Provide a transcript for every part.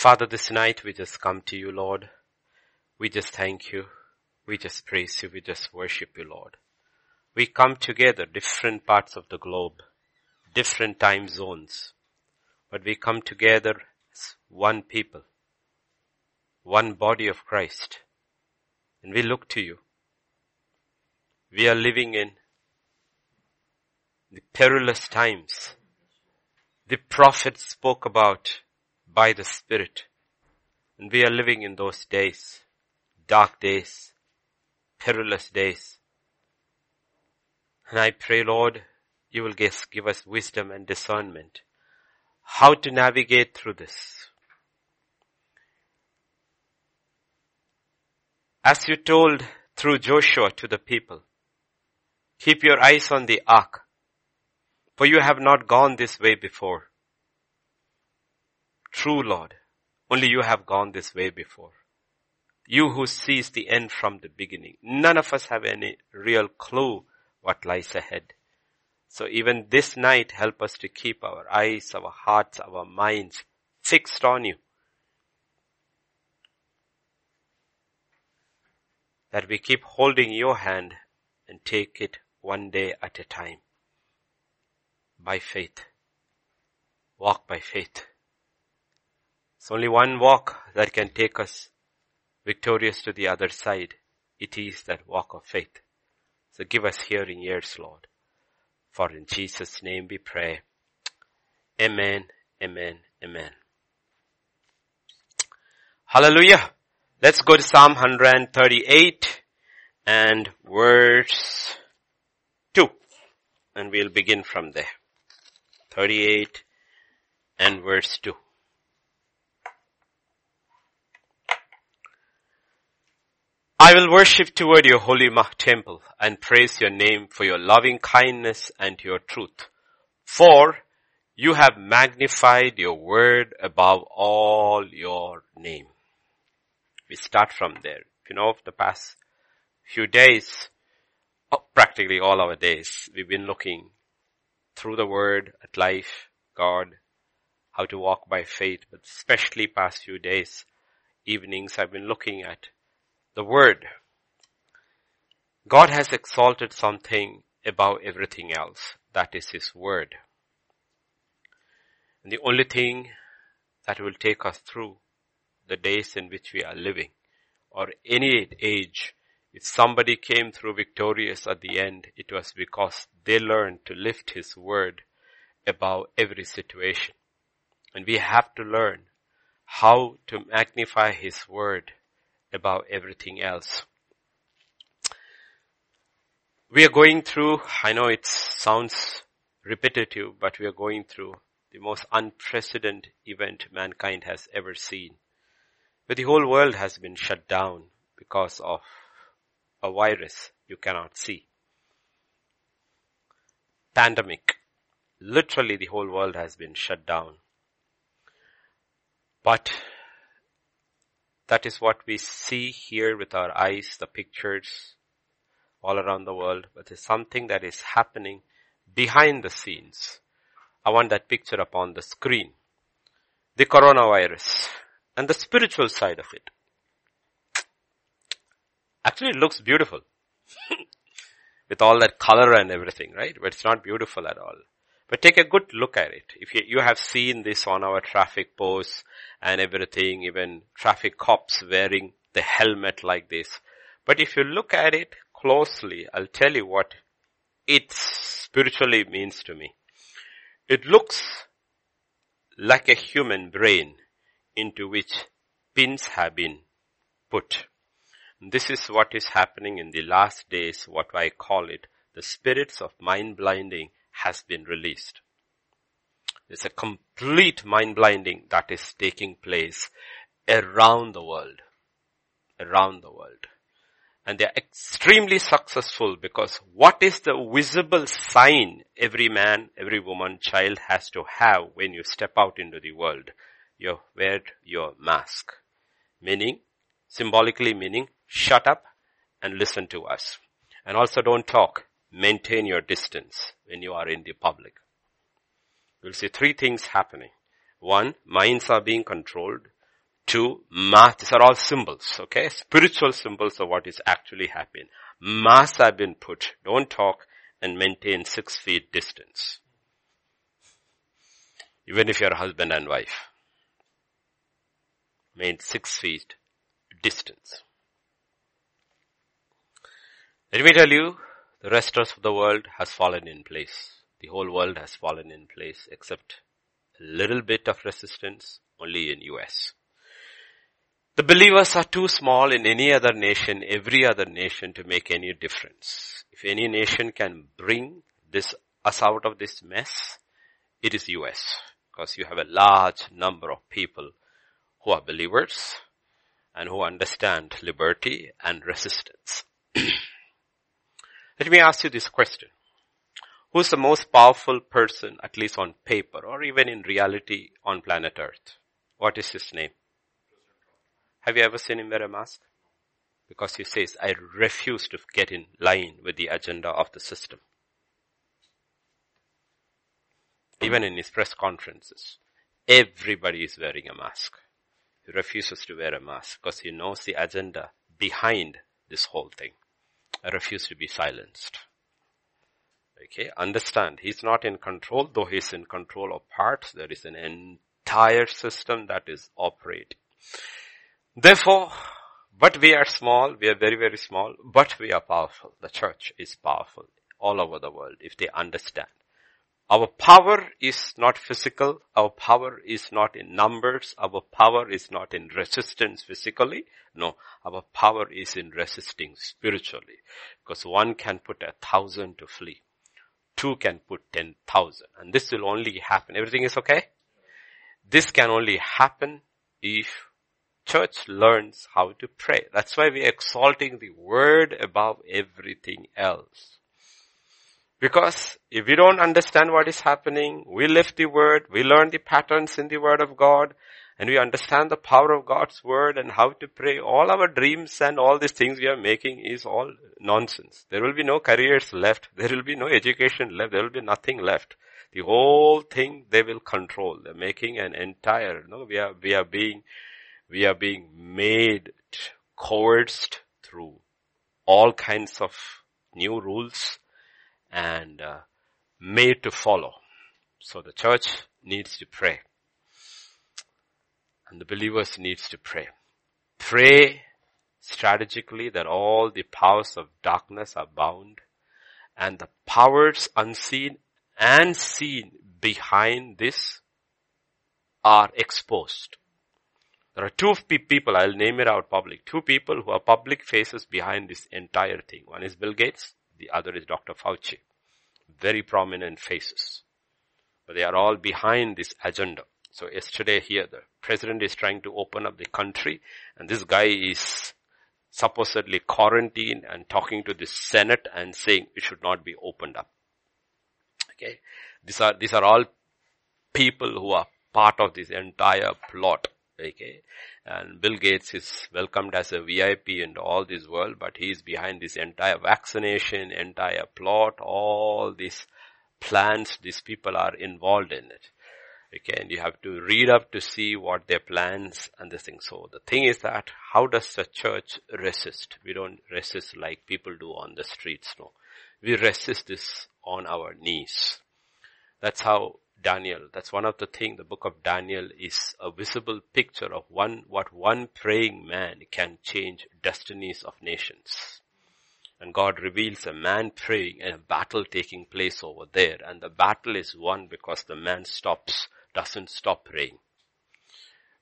Father, this night we just come to you, Lord. We just thank you. We just praise you. We just worship you, Lord. We come together, different parts of the globe, different time zones, but we come together as one people, one body of Christ, and we look to you. We are living in the perilous times. The prophets spoke about by the Spirit. And we are living in those days, dark days, perilous days. And I pray, Lord, you will give us wisdom and discernment how to navigate through this. As you told through Joshua to the people, keep your eyes on the ark, for you have not gone this way before. True Lord, only you have gone this way before. You who sees the end from the beginning. None of us have any real clue what lies ahead. So even this night, help us to keep our eyes, our hearts, our minds fixed on you. That we keep holding your hand and take it one day at a time. By faith. Walk by faith. It's only one walk that can take us victorious to the other side. It is that walk of faith. So give us hearing ears, Lord. For in Jesus' name we pray. Amen, amen, amen. Hallelujah. Let's go to Psalm 138 and verse 2. And we'll begin from there. 38 and verse 2. I will worship toward your holy temple and praise your name for your loving kindness and your truth. For you have magnified your word above all your name. We start from there. You know, the past few days, oh, practically all our days, we've been looking through the word at life, God, how to walk by faith, but especially past few days, evenings I've been looking at the word. God has exalted something above everything else. That is His word. And the only thing that will take us through the days in which we are living or any age, if somebody came through victorious at the end, it was because they learned to lift His word above every situation. And we have to learn how to magnify His word above everything else. We are going through, I know it sounds repetitive, but we are going through the most unprecedented event mankind has ever seen. But the whole world has been shut down because of a virus you cannot see. Pandemic. Literally the whole world has been shut down. But that is what we see here with our eyes, the pictures all around the world, but there's something that is happening behind the scenes. I want that picture upon the screen. The coronavirus and the spiritual side of it. Actually, it looks beautiful. with all that color and everything, right? But it's not beautiful at all. But take a good look at it. If you, you have seen this on our traffic posts and everything, even traffic cops wearing the helmet like this. But if you look at it closely, I'll tell you what it spiritually means to me. It looks like a human brain into which pins have been put. This is what is happening in the last days, what I call it, the spirits of mind blinding has been released. There's a complete mind blinding that is taking place around the world. Around the world. And they're extremely successful because what is the visible sign every man, every woman, child has to have when you step out into the world? You wear your mask. Meaning, symbolically meaning, shut up and listen to us. And also don't talk maintain your distance when you are in the public. You'll see three things happening. One, minds are being controlled. Two, mass. These are all symbols, okay? Spiritual symbols of what is actually happening. Masks have been put. Don't talk and maintain six feet distance. Even if you're husband and wife. Maintain six feet distance. Let me tell you, the rest of the world has fallen in place. The whole world has fallen in place except a little bit of resistance only in US. The believers are too small in any other nation, every other nation to make any difference. If any nation can bring this, us out of this mess, it is US. Because you have a large number of people who are believers and who understand liberty and resistance. Let me ask you this question. Who's the most powerful person, at least on paper, or even in reality on planet Earth? What is his name? Have you ever seen him wear a mask? Because he says, I refuse to get in line with the agenda of the system. Even in his press conferences, everybody is wearing a mask. He refuses to wear a mask because he knows the agenda behind this whole thing. I refuse to be silenced. Okay, understand, he's not in control, though he's in control of parts, there is an entire system that is operating. Therefore, but we are small, we are very, very small, but we are powerful. The church is powerful all over the world if they understand. Our power is not physical. Our power is not in numbers. Our power is not in resistance physically. No, our power is in resisting spiritually. Because one can put a thousand to flee. Two can put ten thousand. And this will only happen. Everything is okay? This can only happen if church learns how to pray. That's why we're exalting the word above everything else. Because if we don't understand what is happening, we lift the word, we learn the patterns in the word of God, and we understand the power of God's word and how to pray, all our dreams and all these things we are making is all nonsense. There will be no careers left. There will be no education left. There will be nothing left. The whole thing they will control. They're making an entire, no, we are, we are being, we are being made coerced through all kinds of new rules and uh, made to follow. So the church needs to pray. And the believers needs to pray. Pray strategically that all the powers of darkness are bound and the powers unseen and seen behind this are exposed. There are two people, I'll name it out public, two people who are public faces behind this entire thing. One is Bill Gates the other is Dr. Fauci. Very prominent faces. But they are all behind this agenda. So yesterday here, the president is trying to open up the country and this guy is supposedly quarantined and talking to the Senate and saying it should not be opened up. Okay. These are, these are all people who are part of this entire plot. Okay. And Bill Gates is welcomed as a VIP in all this world, but he is behind this entire vaccination, entire plot, all these plans, these people are involved in it. Okay, and you have to read up to see what their plans and the thing. So the thing is that how does the church resist? We don't resist like people do on the streets, no. We resist this on our knees. That's how Daniel. That's one of the things the book of Daniel is a visible picture of one, what one praying man can change destinies of nations. And God reveals a man praying and a battle taking place over there. And the battle is won because the man stops, doesn't stop praying.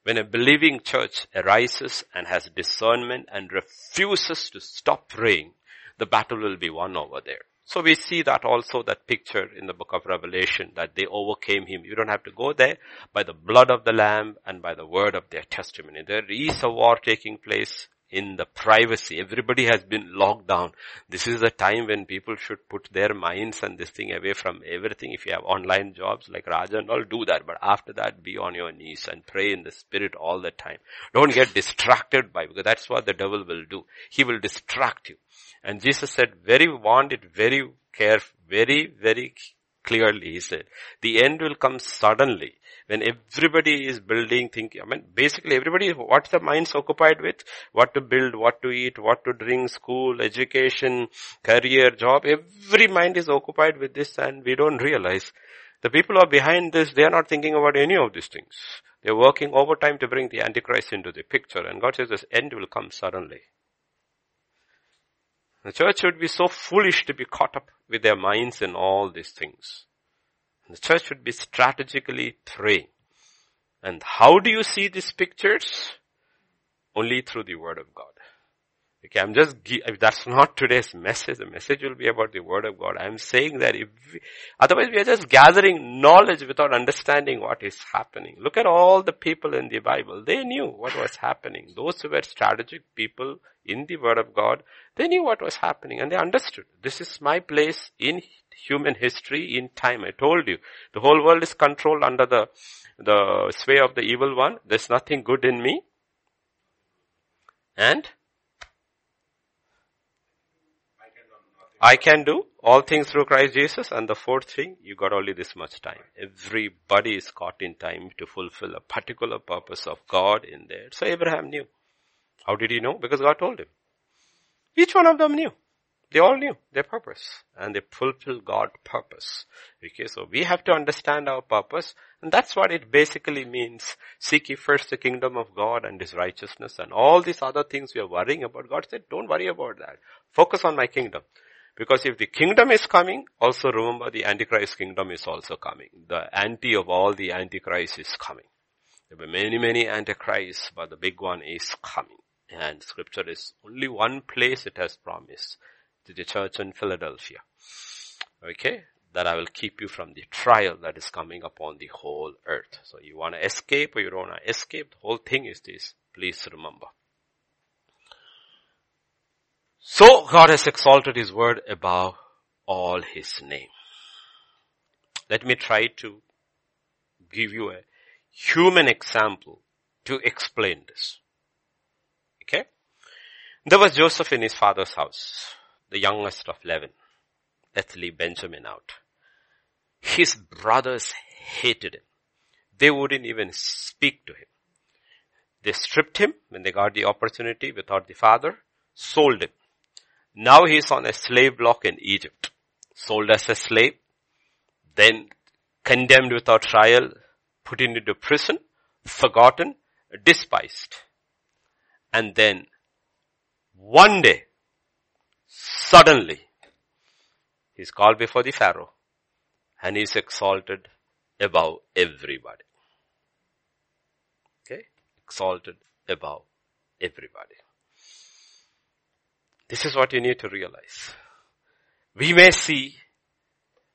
When a believing church arises and has discernment and refuses to stop praying, the battle will be won over there. So we see that also, that picture in the book of Revelation, that they overcame him. You don't have to go there by the blood of the lamb and by the word of their testimony. There is a war taking place in the privacy. Everybody has been locked down. This is the time when people should put their minds and this thing away from everything. If you have online jobs like Raja and all, do that. But after that, be on your knees and pray in the spirit all the time. Don't get distracted by, because that's what the devil will do. He will distract you. And Jesus said, very warned it very careful, very, very clearly. He said, the end will come suddenly when everybody is building, thinking, I mean, basically everybody, what's the minds occupied with? What to build, what to eat, what to drink, school, education, career, job. Every mind is occupied with this and we don't realize the people who are behind this, they are not thinking about any of these things. They're working overtime to bring the Antichrist into the picture and God says this end will come suddenly. The church would be so foolish to be caught up with their minds in all these things. The church should be strategically praying. And how do you see these pictures? Only through the word of God. Okay, I'm just, if that's not today's message, the message will be about the word of God. I'm saying that if, we, otherwise we are just gathering knowledge without understanding what is happening. Look at all the people in the Bible. They knew what was happening. Those who were strategic people in the word of God, they knew what was happening and they understood. This is my place in human history, in time. I told you, the whole world is controlled under the, the sway of the evil one. There's nothing good in me. And I can do all things through Christ Jesus. And the fourth thing, you got only this much time. Everybody is caught in time to fulfill a particular purpose of God in there. So Abraham knew. How did he know? Because God told him. Each one of them knew. They all knew their purpose and they fulfill God's purpose. Okay, so we have to understand our purpose and that's what it basically means. Seek ye first the kingdom of God and His righteousness and all these other things we are worrying about. God said, don't worry about that. Focus on my kingdom. Because if the kingdom is coming, also remember the Antichrist kingdom is also coming. The anti of all the Antichrist is coming. There will be many, many Antichrists, but the big one is coming. And scripture is only one place it has promised to the church in Philadelphia. Okay? That I will keep you from the trial that is coming upon the whole earth. So you want to escape or you don't want to escape, the whole thing is this. Please remember. So God has exalted His word above all His name. Let me try to give you a human example to explain this. Okay? There was Joseph in his father's house, the youngest of eleven. Let's leave Benjamin out. His brothers hated him. They wouldn't even speak to him. They stripped him when they got the opportunity without the father, sold him. Now he's on a slave block in Egypt. Sold as a slave, then condemned without trial, put into prison, forgotten, despised. And then one day, suddenly, he's called before the Pharaoh and he's exalted above everybody. Okay? Exalted above everybody. This is what you need to realize. We may see,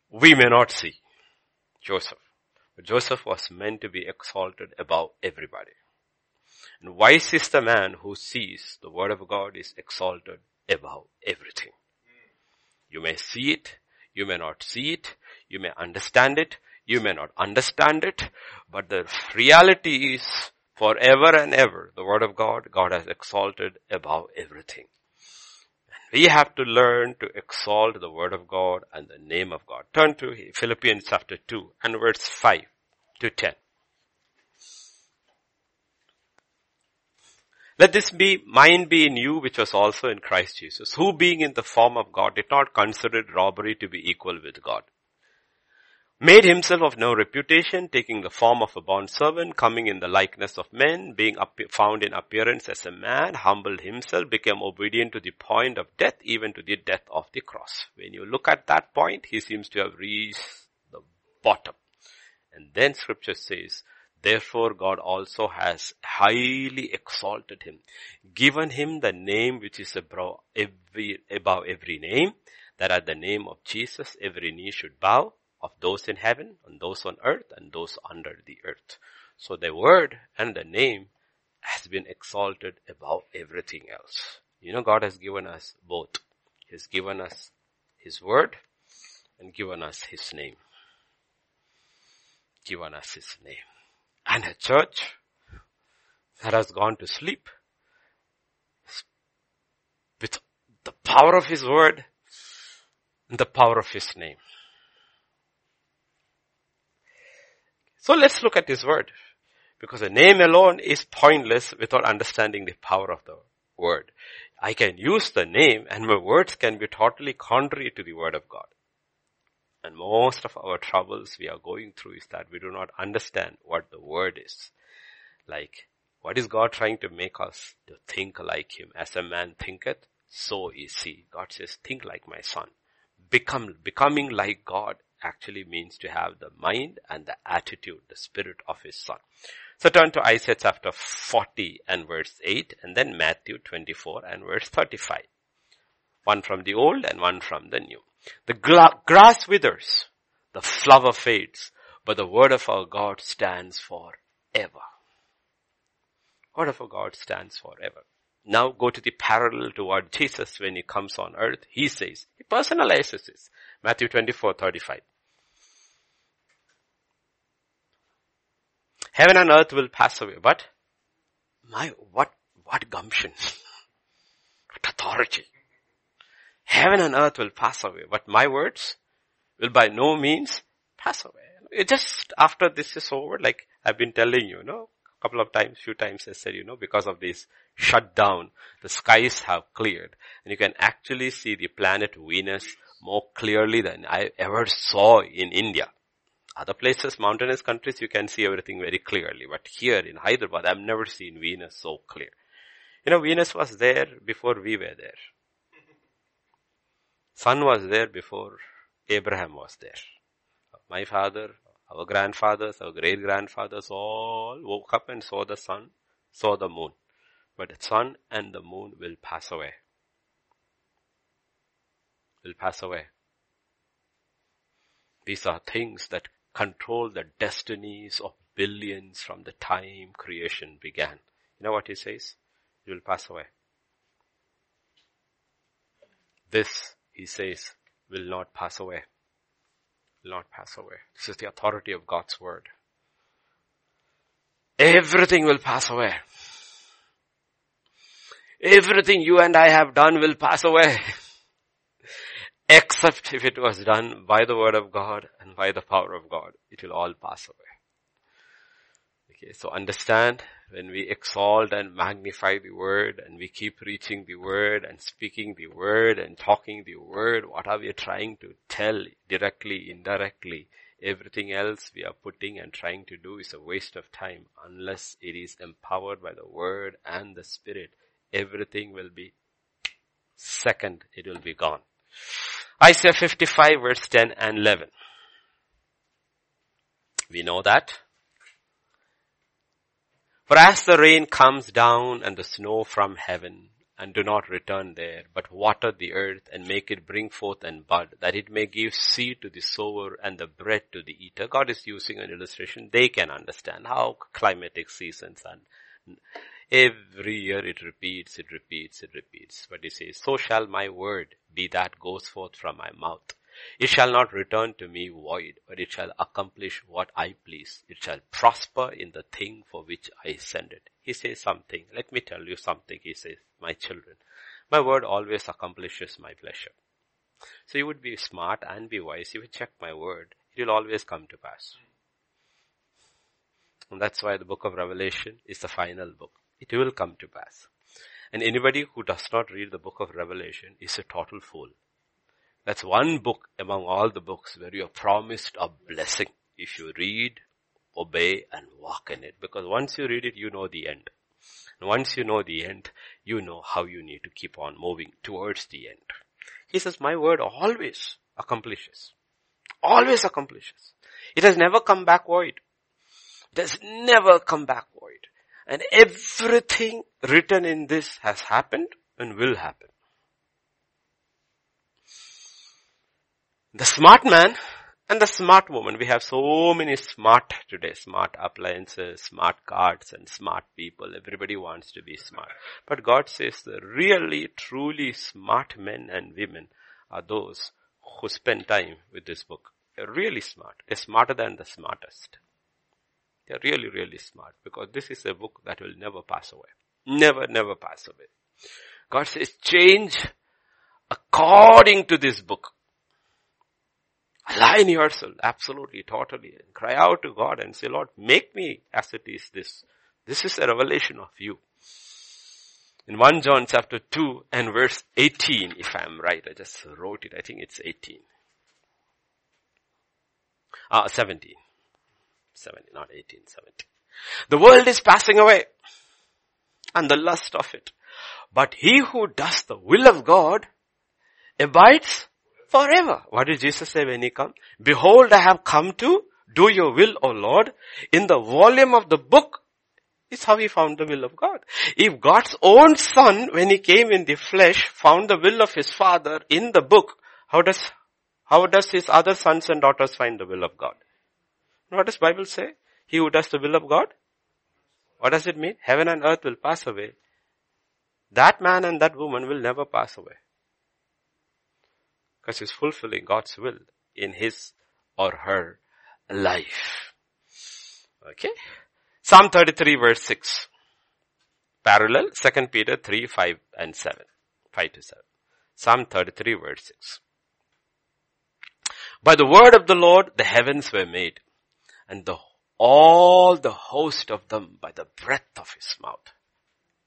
we may not see Joseph. But Joseph was meant to be exalted above everybody. And wise is the man who sees the word of God is exalted above everything. You may see it, you may not see it, you may understand it, you may not understand it, but the reality is forever and ever, the word of God, God has exalted above everything. We have to learn to exalt the word of God and the name of God. Turn to Philippians chapter 2 and verse 5 to 10. Let this be, mind be in you which was also in Christ Jesus, who being in the form of God did not consider robbery to be equal with God made himself of no reputation, taking the form of a bond servant, coming in the likeness of men, being found in appearance as a man, humbled himself, became obedient to the point of death, even to the death of the cross. When you look at that point, he seems to have reached the bottom. And then scripture says, Therefore God also has highly exalted him, given him the name which is above every, above every name, that at the name of Jesus every knee should bow of those in heaven and those on earth and those under the earth. So the word and the name has been exalted above everything else. You know, God has given us both. He has given us His word and given us His name. Given us His name. And a church that has gone to sleep with the power of His word and the power of His name. So let's look at his word. Because a name alone is pointless without understanding the power of the word. I can use the name and my words can be totally contrary to the word of God. And most of our troubles we are going through is that we do not understand what the word is. Like, what is God trying to make us to think like him? As a man thinketh, so is he. God says, think like my son. Become, becoming like God actually means to have the mind and the attitude, the spirit of his son. So turn to Isaiah chapter 40 and verse 8 and then Matthew 24 and verse 35. One from the old and one from the new. The gra- grass withers, the flower fades, but the word of our God stands forever. Word of our God stands forever. Now go to the parallel to what Jesus when he comes on earth, he says, he personalizes this. Matthew 24, 35. Heaven and earth will pass away, but my, what, what gumption? what authority? Heaven and earth will pass away, but my words will by no means pass away. It just after this is over, like I've been telling you, you know, a couple of times, few times I said, you know, because of this shutdown, the skies have cleared and you can actually see the planet Venus more clearly than I ever saw in India. Other places, mountainous countries, you can see everything very clearly. But here in Hyderabad, I've never seen Venus so clear. You know, Venus was there before we were there. Sun was there before Abraham was there. My father, our grandfathers, our great grandfathers all woke up and saw the sun, saw the moon. But the sun and the moon will pass away. Will pass away. These are things that control the destinies of billions from the time creation began. You know what he says? You will pass away. This, he says, will not pass away. Will not pass away. This is the authority of God's word. Everything will pass away. Everything you and I have done will pass away. Except if it was done by the word of God and by the power of God, it will all pass away. Okay, so understand when we exalt and magnify the word and we keep reaching the word and speaking the word and talking the word, what are we trying to tell directly, indirectly? Everything else we are putting and trying to do is a waste of time unless it is empowered by the word and the spirit. Everything will be second, it will be gone. Isaiah 55 verse 10 and 11. We know that. For as the rain comes down and the snow from heaven and do not return there, but water the earth and make it bring forth and bud, that it may give seed to the sower and the bread to the eater. God is using an illustration. They can understand how climatic seasons and Every year it repeats, it repeats, it repeats. But he says, so shall my word be that goes forth from my mouth. It shall not return to me void, but it shall accomplish what I please. It shall prosper in the thing for which I send it. He says something. Let me tell you something. He says, my children, my word always accomplishes my pleasure. So you would be smart and be wise. You check my word, it will always come to pass. And that's why the book of Revelation is the final book. It will come to pass. And anybody who does not read the book of Revelation is a total fool. That's one book among all the books where you are promised a blessing if you read, obey and walk in it. Because once you read it, you know the end. And once you know the end, you know how you need to keep on moving towards the end. He says, my word always accomplishes. Always accomplishes. It has never come back void. It has never come back void. And everything written in this has happened and will happen. The smart man and the smart woman. We have so many smart today. Smart appliances, smart cards and smart people. Everybody wants to be smart. But God says the really, truly smart men and women are those who spend time with this book. They're really smart. They're smarter than the smartest. They're really, really smart because this is a book that will never pass away. Never, never pass away. God says change according to this book. Align yourself absolutely, totally, and cry out to God and say, Lord, make me as it is this. This is a revelation of you. In 1 John chapter 2 and verse 18, if I'm right, I just wrote it, I think it's 18. Ah, 17. 17, not 18, 17. The world is passing away and the lust of it. But he who does the will of God abides forever. What did Jesus say when he come? Behold, I have come to do your will, O Lord. In the volume of the book is how he found the will of God. If God's own son, when he came in the flesh, found the will of his father in the book, how does, how does his other sons and daughters find the will of God? What does Bible say? He who does the will of God? What does it mean? Heaven and earth will pass away. That man and that woman will never pass away. Because he's fulfilling God's will in his or her life. Okay? Psalm 33 verse 6. Parallel, 2 Peter 3, 5 and 7. 5 to 7. Psalm 33 verse 6. By the word of the Lord, the heavens were made, and the, all the host of them by the breath of his mouth.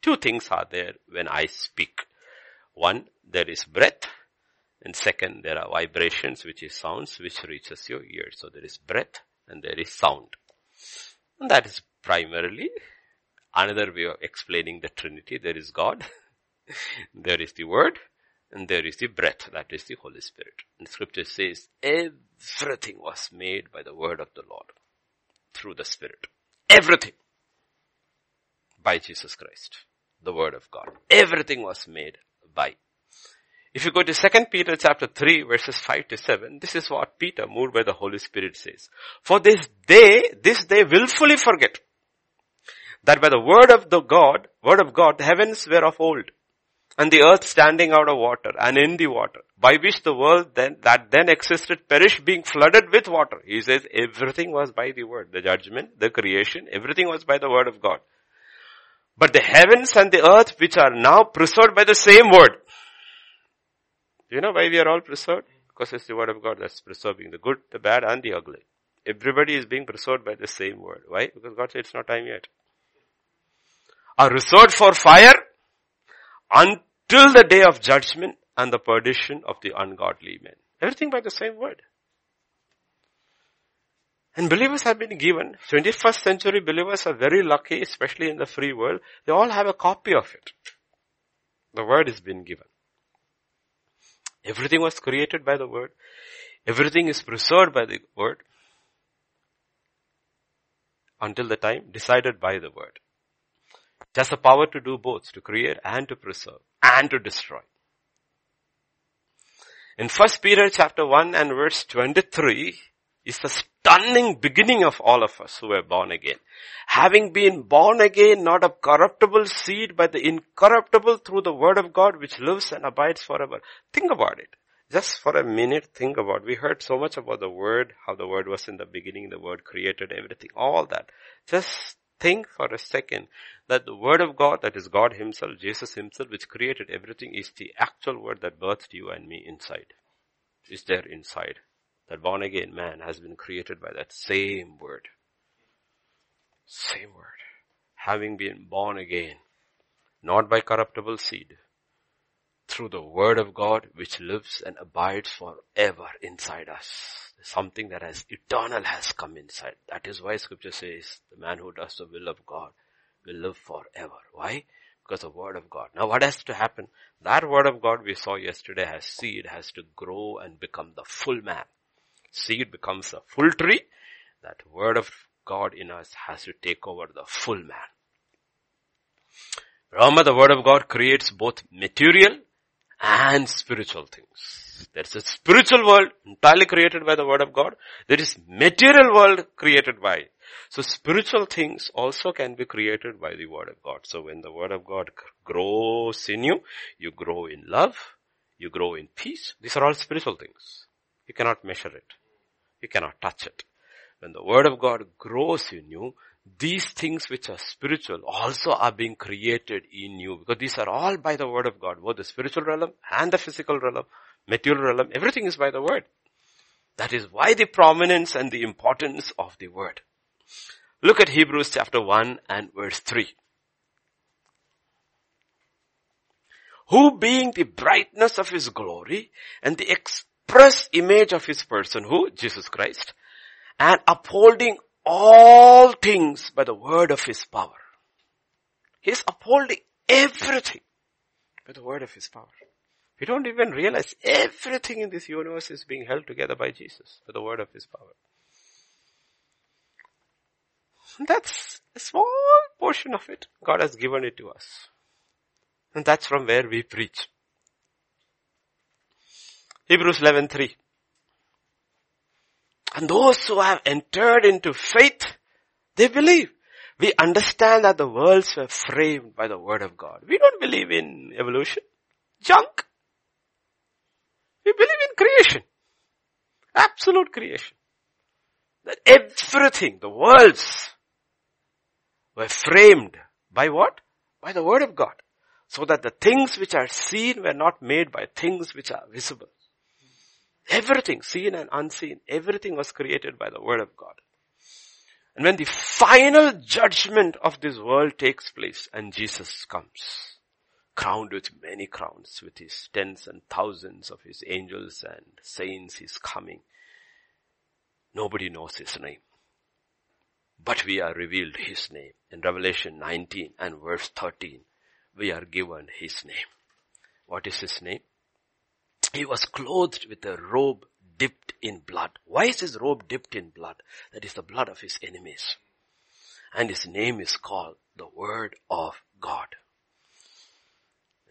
Two things are there when I speak. One, there is breath, and second, there are vibrations, which is sounds, which reaches your ears. So there is breath, and there is sound. And that is primarily another way of explaining the Trinity. There is God, there is the Word, and there is the breath, that is the Holy Spirit. And scripture says everything was made by the word of the Lord through the Spirit. Everything by Jesus Christ, the word of God. Everything was made by. If you go to 2 Peter chapter 3 verses 5 to 7, this is what Peter, moved by the Holy Spirit says. For this day, this day willfully forget that by the word of the God, word of God, the heavens were of old, and the earth standing out of water and in the water, by which the world then, that then existed perished being flooded with water. He says everything was by the word, the judgment, the creation, everything was by the word of God. But the heavens and the earth which are now preserved by the same word. Do you know why we are all preserved? Because it's the word of God that's preserving the good, the bad and the ugly. Everybody is being preserved by the same word. Why? Because God said it's not time yet are reserved for fire until the day of judgment and the perdition of the ungodly men. Everything by the same word. And believers have been given, 21st century believers are very lucky, especially in the free world. They all have a copy of it. The word has been given. Everything was created by the word. Everything is preserved by the word. Until the time decided by the word. It has the power to do both, to create and to preserve and to destroy. In 1 Peter chapter 1 and verse 23 is the stunning beginning of all of us who are born again. Having been born again, not of corruptible seed, but the incorruptible through the word of God which lives and abides forever. Think about it. Just for a minute, think about, we heard so much about the word, how the word was in the beginning, the word created everything, all that. Just think for a second that the word of God, that is God himself, Jesus himself, which created everything, is the actual word that birthed you and me inside. Is there inside. That born again man has been created by that same word. Same word. Having been born again, not by corruptible seed, through the word of God which lives and abides forever inside us. Something that has eternal has come inside. That is why scripture says the man who does the will of God will live forever. Why? Because the word of God. Now what has to happen? That word of God we saw yesterday has seed, has to grow and become the full man. Seed becomes a full tree. That word of God in us has to take over the full man. Remember the word of God creates both material and spiritual things. There's a spiritual world entirely created by the word of God. There is material world created by so spiritual things also can be created by the word of God. So when the word of God grows in you, you grow in love, you grow in peace. These are all spiritual things. You cannot measure it. You cannot touch it. When the word of God grows in you, these things which are spiritual also are being created in you because these are all by the word of God, both the spiritual realm and the physical realm, material realm, everything is by the word. That is why the prominence and the importance of the word. Look at Hebrews chapter 1 and verse 3. Who being the brightness of his glory and the express image of his person, who? Jesus Christ, and upholding all things by the word of his power. He's upholding everything by the word of his power. We don't even realize everything in this universe is being held together by Jesus, by the word of his power. That's a small portion of it. God has given it to us. And that's from where we preach. Hebrews 11:3. And those who have entered into faith, they believe. We understand that the worlds were framed by the word of God. We don't believe in evolution. Junk. We believe in creation. Absolute creation. That everything, the worlds, were framed by what? By the word of God. So that the things which are seen were not made by things which are visible. Everything, seen and unseen, everything was created by the word of God. And when the final judgment of this world takes place and Jesus comes, crowned with many crowns, with his tens and thousands of his angels and saints, he's coming. Nobody knows his name. But we are revealed his name. In Revelation 19 and verse 13, we are given his name. What is his name? He was clothed with a robe dipped in blood. Why is his robe dipped in blood? That is the blood of his enemies. And his name is called the Word of God.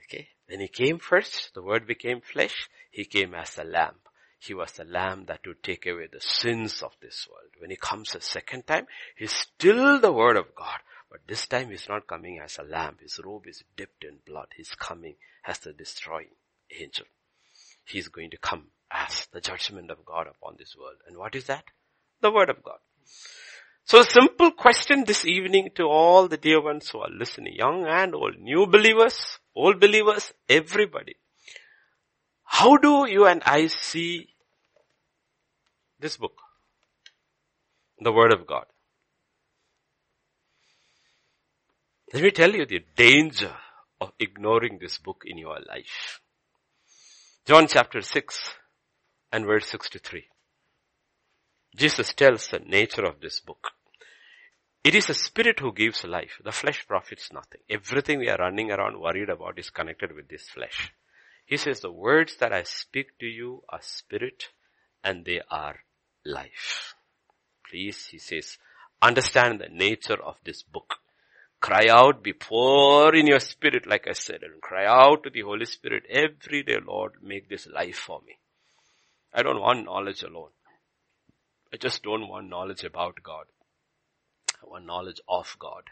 Okay. When he came first, the Word became flesh. He came as a lamb. He was the lamb that would take away the sins of this world. When he comes a second time, he's still the word of God. But this time he's not coming as a lamb. His robe is dipped in blood. He's coming as the destroying angel. He's going to come as the judgment of God upon this world. And what is that? The word of God. So a simple question this evening to all the dear ones who are listening, young and old, new believers, old believers, everybody. How do you and I see this book. The Word of God. Let me tell you the danger of ignoring this book in your life. John chapter 6 and verse 63. Jesus tells the nature of this book. It is a spirit who gives life. The flesh profits nothing. Everything we are running around worried about is connected with this flesh. He says the words that I speak to you are spirit and they are life. Please, he says, understand the nature of this book. Cry out, be poor in your spirit, like I said, and cry out to the Holy Spirit every day, Lord, make this life for me. I don't want knowledge alone. I just don't want knowledge about God. I want knowledge of God.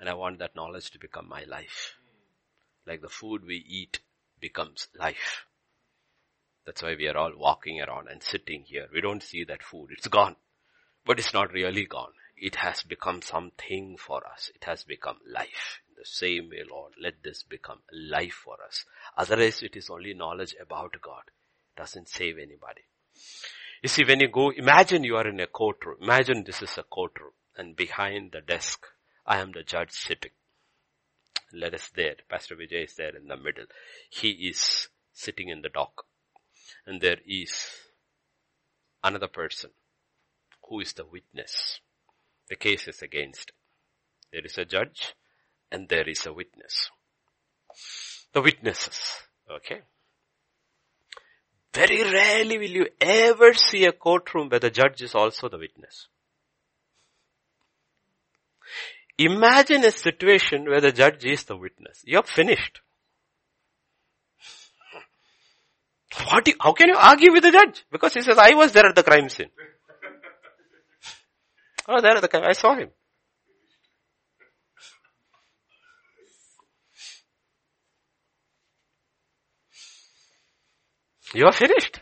And I want that knowledge to become my life. Like the food we eat becomes life. That's why we are all walking around and sitting here. We don't see that food. It's gone. But it's not really gone. It has become something for us. It has become life. In the same way, Lord, let this become life for us. Otherwise, it is only knowledge about God. It doesn't save anybody. You see, when you go, imagine you are in a courtroom. Imagine this is a courtroom. And behind the desk, I am the judge sitting. Let us there. Pastor Vijay is there in the middle. He is sitting in the dock and there is another person who is the witness. The case is against. There is a judge and there is a witness. The witnesses. Okay. Very rarely will you ever see a courtroom where the judge is also the witness. Imagine a situation where the judge is the witness. You're finished. What? You, how can you argue with the judge? Because he says, I was there at the crime scene. Oh, there the crime. I saw him. You are finished.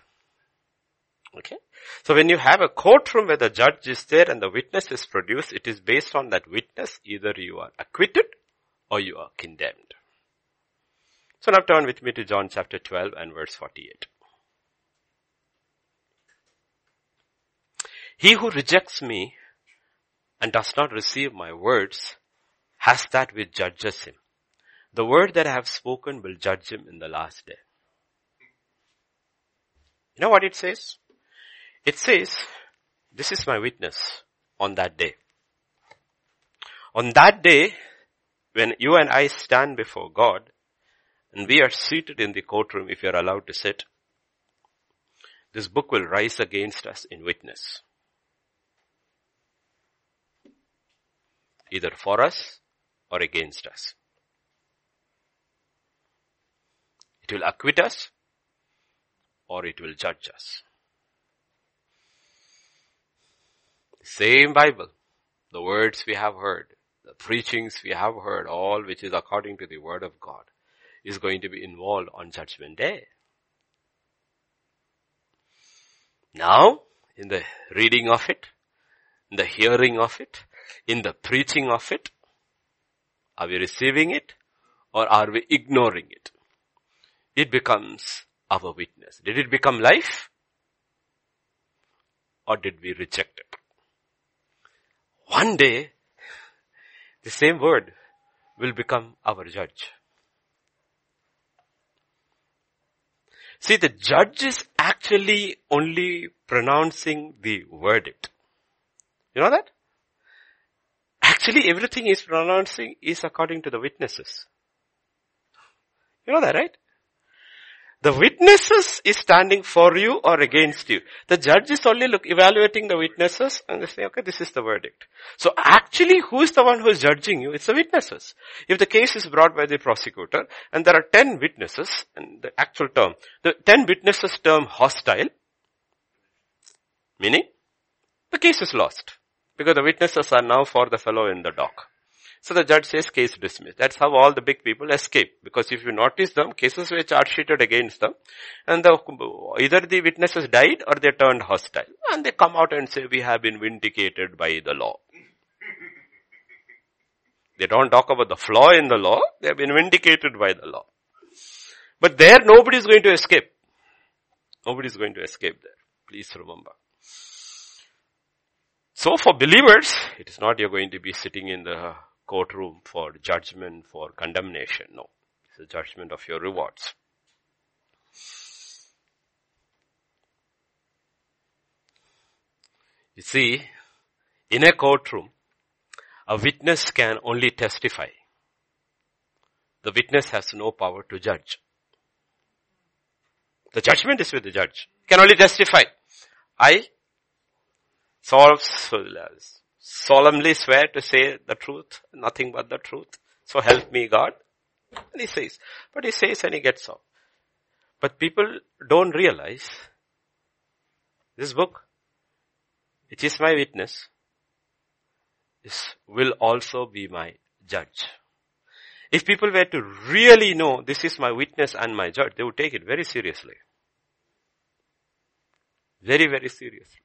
Okay. So when you have a courtroom where the judge is there and the witness is produced, it is based on that witness. Either you are acquitted or you are condemned. So now turn with me to John chapter 12 and verse 48. He who rejects me and does not receive my words has that which judges him. The word that I have spoken will judge him in the last day. You know what it says? It says, this is my witness on that day. On that day, when you and I stand before God, and we are seated in the courtroom if you are allowed to sit, this book will rise against us in witness. Either for us or against us. It will acquit us or it will judge us. Same Bible, the words we have heard, the preachings we have heard, all which is according to the word of God, is going to be involved on judgment day. Now, in the reading of it, in the hearing of it, in the preaching of it, are we receiving it or are we ignoring it? It becomes our witness. Did it become life? Or did we reject it? One day, the same word will become our judge. See, the judge is actually only pronouncing the verdict. You know that? Actually, everything he's pronouncing is according to the witnesses. You know that, right? The witnesses is standing for you or against you. The judge is only look, evaluating the witnesses and they say, okay, this is the verdict. So actually, who is the one who is judging you? It's the witnesses. If the case is brought by the prosecutor and there are 10 witnesses, and the actual term, the 10 witnesses term hostile, meaning the case is lost because the witnesses are now for the fellow in the dock. So the judge says case dismissed. That's how all the big people escape. Because if you notice them, cases were charge sheeted against them. And the, either the witnesses died or they turned hostile. And they come out and say, we have been vindicated by the law. They don't talk about the flaw in the law. They have been vindicated by the law. But there nobody is going to escape. Nobody is going to escape there. Please remember. So for believers, it is not you're going to be sitting in the courtroom for judgment, for condemnation. No. It's a judgment of your rewards. You see, in a courtroom, a witness can only testify. The witness has no power to judge. The judgment is with the judge. Can only testify. I solemnly swear to say the truth, nothing but the truth. So help me God. And he says, but he says and he gets off. But people don't realize this book, which is my witness, is, will also be my judge. If people were to really know this is my witness and my judge, they would take it very seriously. Very, very seriously.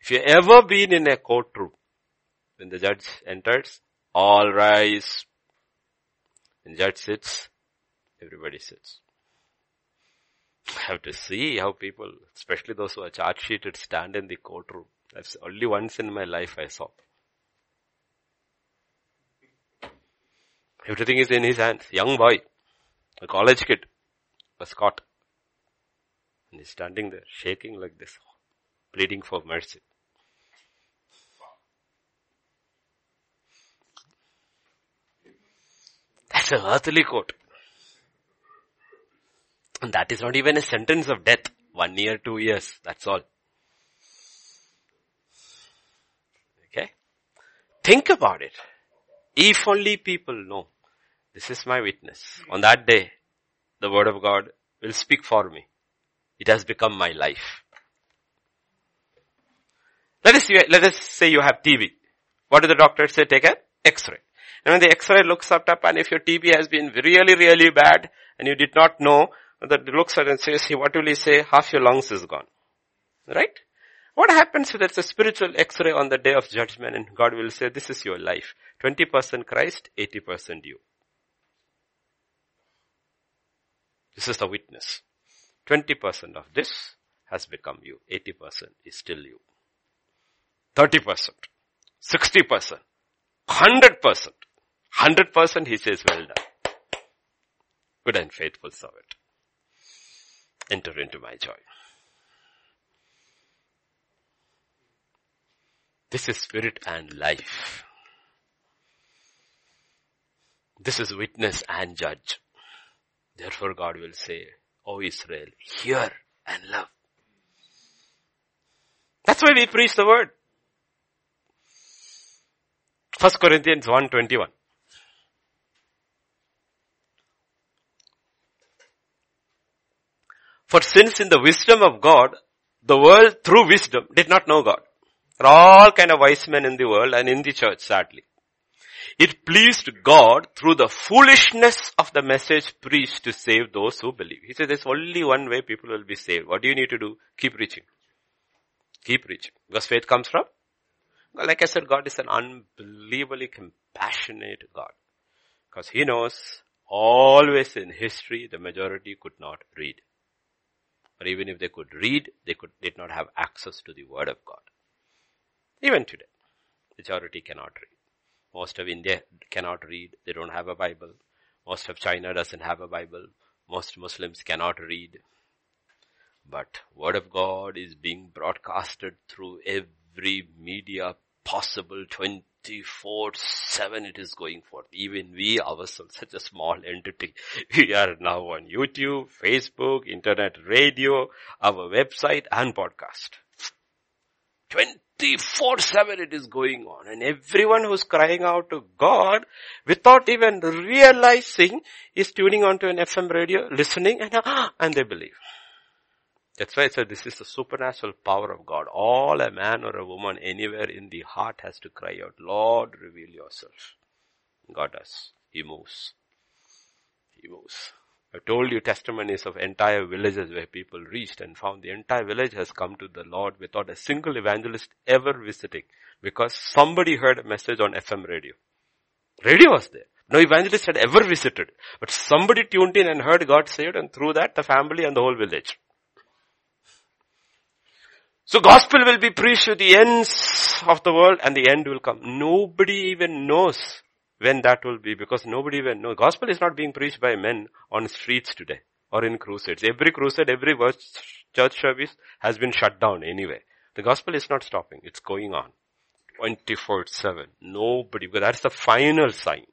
If you ever been in a courtroom, when the judge enters, all rise. When judge sits, everybody sits. I have to see how people, especially those who are charge sheeted, stand in the courtroom. That's only once in my life I saw. Everything is in his hands. Young boy, a college kid, was caught. And he's standing there, shaking like this, pleading for mercy. That's an earthly court. And that is not even a sentence of death. One year, two years, that's all. Okay? Think about it. If only people know, this is my witness. On that day, the word of God will speak for me. It has become my life. Let us, let us say you have TB. What do the doctors say? Take an X-ray. And when the X-ray looks up, and if your TB has been really, really bad and you did not know, that looks at and says, what will he say? Half your lungs is gone. Right? What happens if there's a spiritual x-ray on the day of judgment and God will say, this is your life. 20% Christ, 80% you. This is the witness. 20% of this has become you. 80% is still you. 30%, 60%, 100%. 100% he says, well done. Good and faithful servant. Enter into my joy. This is spirit and life. This is witness and judge. Therefore God will say, O Israel, hear and love. That's why we preach the word. 1 Corinthians 1.21. For since in the wisdom of God, the world through wisdom did not know God. There are all kind of wise men in the world and in the church, sadly. It pleased God through the foolishness of the message preached to save those who believe. He said there's only one way people will be saved. What do you need to do? Keep preaching. Keep preaching. Because faith comes from? Like I said, God is an unbelievably compassionate God. Because He knows always in history the majority could not read. Or even if they could read, they could, did not have access to the Word of God. Even today, majority cannot read. Most of India cannot read. They don't have a Bible. Most of China doesn't have a Bible. Most Muslims cannot read. But Word of God is being broadcasted through every media possible 24-7 it is going for. Even we ourselves, such a small entity, we are now on YouTube, Facebook, internet radio, our website and podcast. 24-7 it is going on. And everyone who's crying out to God without even realizing is tuning onto an FM radio, listening and, and they believe. That's why I said this is the supernatural power of God. All a man or a woman anywhere in the heart has to cry out, Lord, reveal yourself. God does. He moves. He moves. I told you testimonies of entire villages where people reached and found the entire village has come to the Lord without a single evangelist ever visiting because somebody heard a message on FM radio. Radio was there. No evangelist had ever visited, but somebody tuned in and heard God saved and through that the family and the whole village. So gospel will be preached to the ends of the world and the end will come. Nobody even knows when that will be because nobody even knows. Gospel is not being preached by men on streets today or in crusades. Every crusade, every church service has been shut down anyway. The gospel is not stopping. It's going on. 24-7. Nobody, because that's the final sign.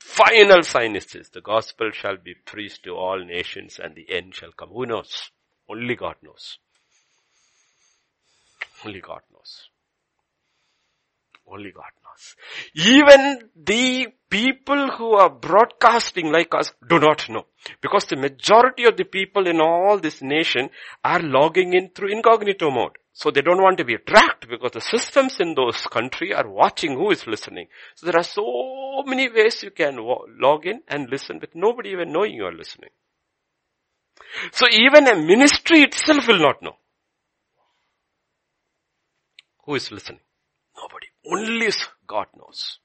Final sign is this. The gospel shall be preached to all nations and the end shall come. Who knows? Only God knows. Only God knows. Only God knows. Even the people who are broadcasting like us do not know. Because the majority of the people in all this nation are logging in through incognito mode. So they don't want to be tracked because the systems in those country are watching who is listening. So there are so many ways you can log in and listen with nobody even knowing you are listening. So even a ministry itself will not know. Who is listening? Nobody. Only God knows.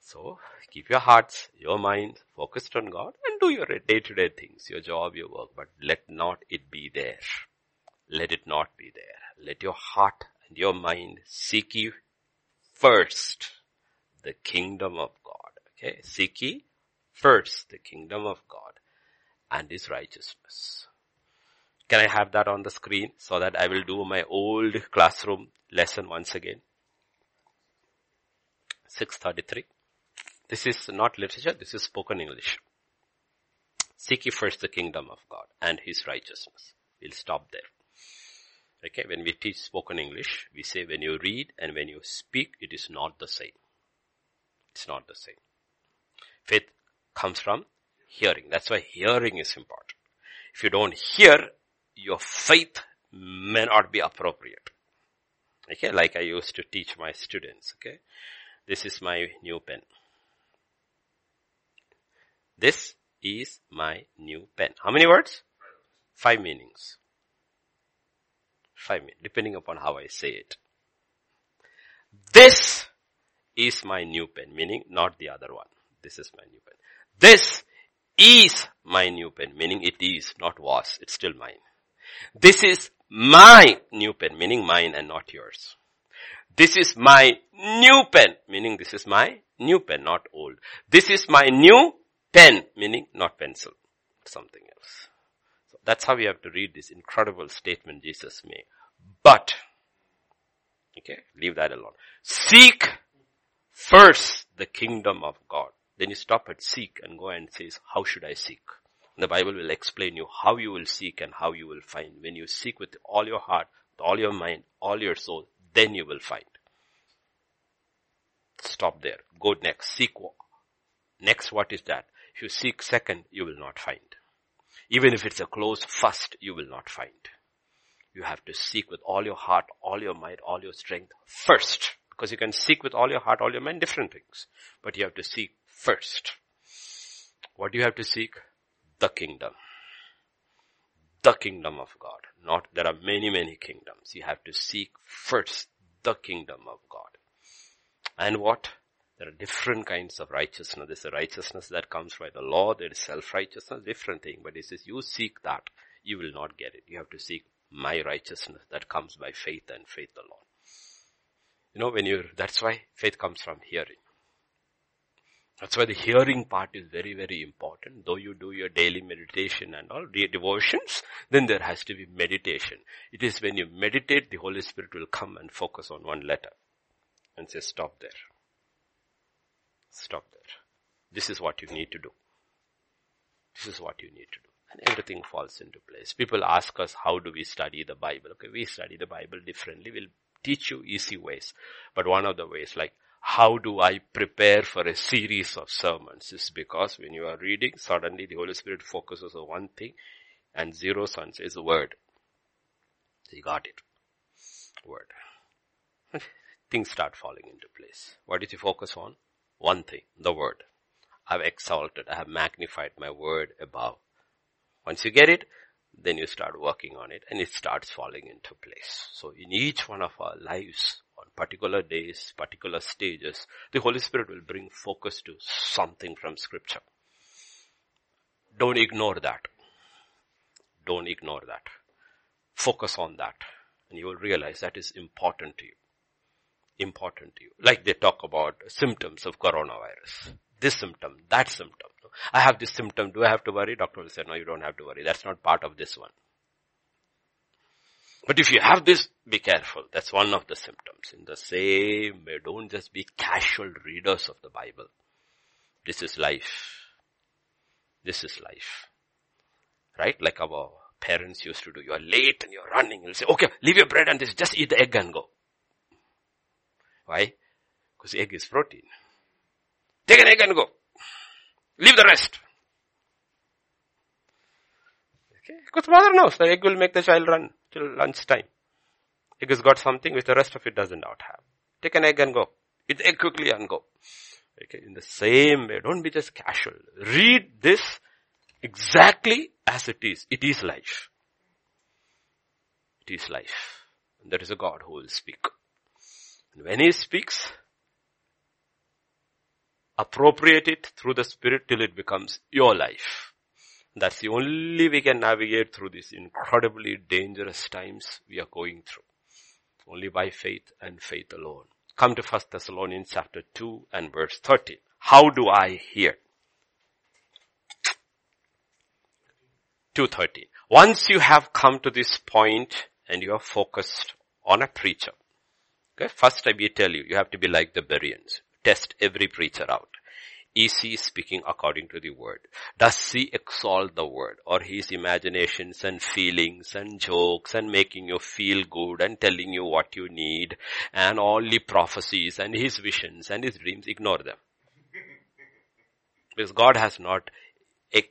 So, keep your hearts, your mind focused on God and do your day-to-day things, your job, your work, but let not it be there. Let it not be there. Let your heart and your mind seek ye first the kingdom of God. Okay? Seek ye first the kingdom of God and his righteousness. Can I have that on the screen so that I will do my old classroom lesson once again? 633. This is not literature, this is spoken English. Seek ye first the kingdom of God and his righteousness. We'll stop there. Okay, when we teach spoken English, we say when you read and when you speak, it is not the same. It's not the same. Faith comes from hearing. That's why hearing is important. If you don't hear, your faith may not be appropriate. Okay, like I used to teach my students, okay. This is my new pen. This is my new pen. How many words? Five meanings. Five meanings, depending upon how I say it. This is my new pen, meaning not the other one. This is my new pen. This is my new pen, meaning it is, not was, it's still mine. This is my new pen, meaning mine and not yours. This is my new pen, meaning this is my new pen, not old. This is my new pen, meaning not pencil, something else. So that's how we have to read this incredible statement Jesus made. But, okay, leave that alone. Seek first the kingdom of God. Then you stop at seek and go and says, how should I seek? The Bible will explain you how you will seek and how you will find. When you seek with all your heart, all your mind, all your soul, then you will find. Stop there. Go next. Seek. Next, what is that? If you seek second, you will not find. Even if it's a close first, you will not find. You have to seek with all your heart, all your might, all your strength first. Because you can seek with all your heart, all your mind, different things. But you have to seek first. What do you have to seek? The kingdom. The kingdom of God. Not, there are many, many kingdoms. You have to seek first the kingdom of God. And what? There are different kinds of righteousness. There's a righteousness that comes by the law. There is self-righteousness, different thing. But he says, you seek that, you will not get it. You have to seek my righteousness that comes by faith and faith alone. You know, when you, that's why faith comes from hearing. That's why the hearing part is very, very important. Though you do your daily meditation and all devotions, then there has to be meditation. It is when you meditate, the Holy Spirit will come and focus on one letter and say, stop there. Stop there. This is what you need to do. This is what you need to do. And everything falls into place. People ask us, how do we study the Bible? Okay, we study the Bible differently. We'll teach you easy ways. But one of the ways, like, how do I prepare for a series of sermons? Is because when you are reading, suddenly the Holy Spirit focuses on one thing and zero sun says a word. So you got it. Word. Things start falling into place. What did you focus on? One thing, the word. I've exalted, I have magnified my word above. Once you get it, then you start working on it and it starts falling into place. So in each one of our lives, on particular days, particular stages, the Holy Spirit will bring focus to something from scripture. Don't ignore that. Don't ignore that. Focus on that and you will realize that is important to you. Important to you. Like they talk about symptoms of coronavirus. This symptom, that symptom. I have this symptom. Do I have to worry? Doctor will say, no, you don't have to worry. That's not part of this one. But if you have this, be careful. That's one of the symptoms. In the same way, don't just be casual readers of the Bible. This is life. This is life. Right? Like our parents used to do. You are late and you're running. You'll say, okay, leave your bread and this, just eat the egg and go. Why? Because egg is protein. Take an egg and go. Leave the rest. Okay? Because mother knows the egg will make the child run till lunchtime. Egg has got something which the rest of it does not have. Take an egg and go. Eat egg quickly and go. Okay, in the same way, don't be just casual. Read this exactly as it is. It is life. It is life. And there is a God who will speak. And when He speaks, appropriate it through the Spirit till it becomes your life. That's the only we can navigate through these incredibly dangerous times we are going through. Only by faith and faith alone. Come to 1 Thessalonians chapter 2 and verse 30. How do I hear? 2.30. Once you have come to this point and you are focused on a preacher. Okay, first I will tell you, you have to be like the Bereans. Test every preacher out. Is he speaking according to the word? Does he exalt the word or his imaginations and feelings and jokes and making you feel good and telling you what you need and all the prophecies and his visions and his dreams? Ignore them. Because God has not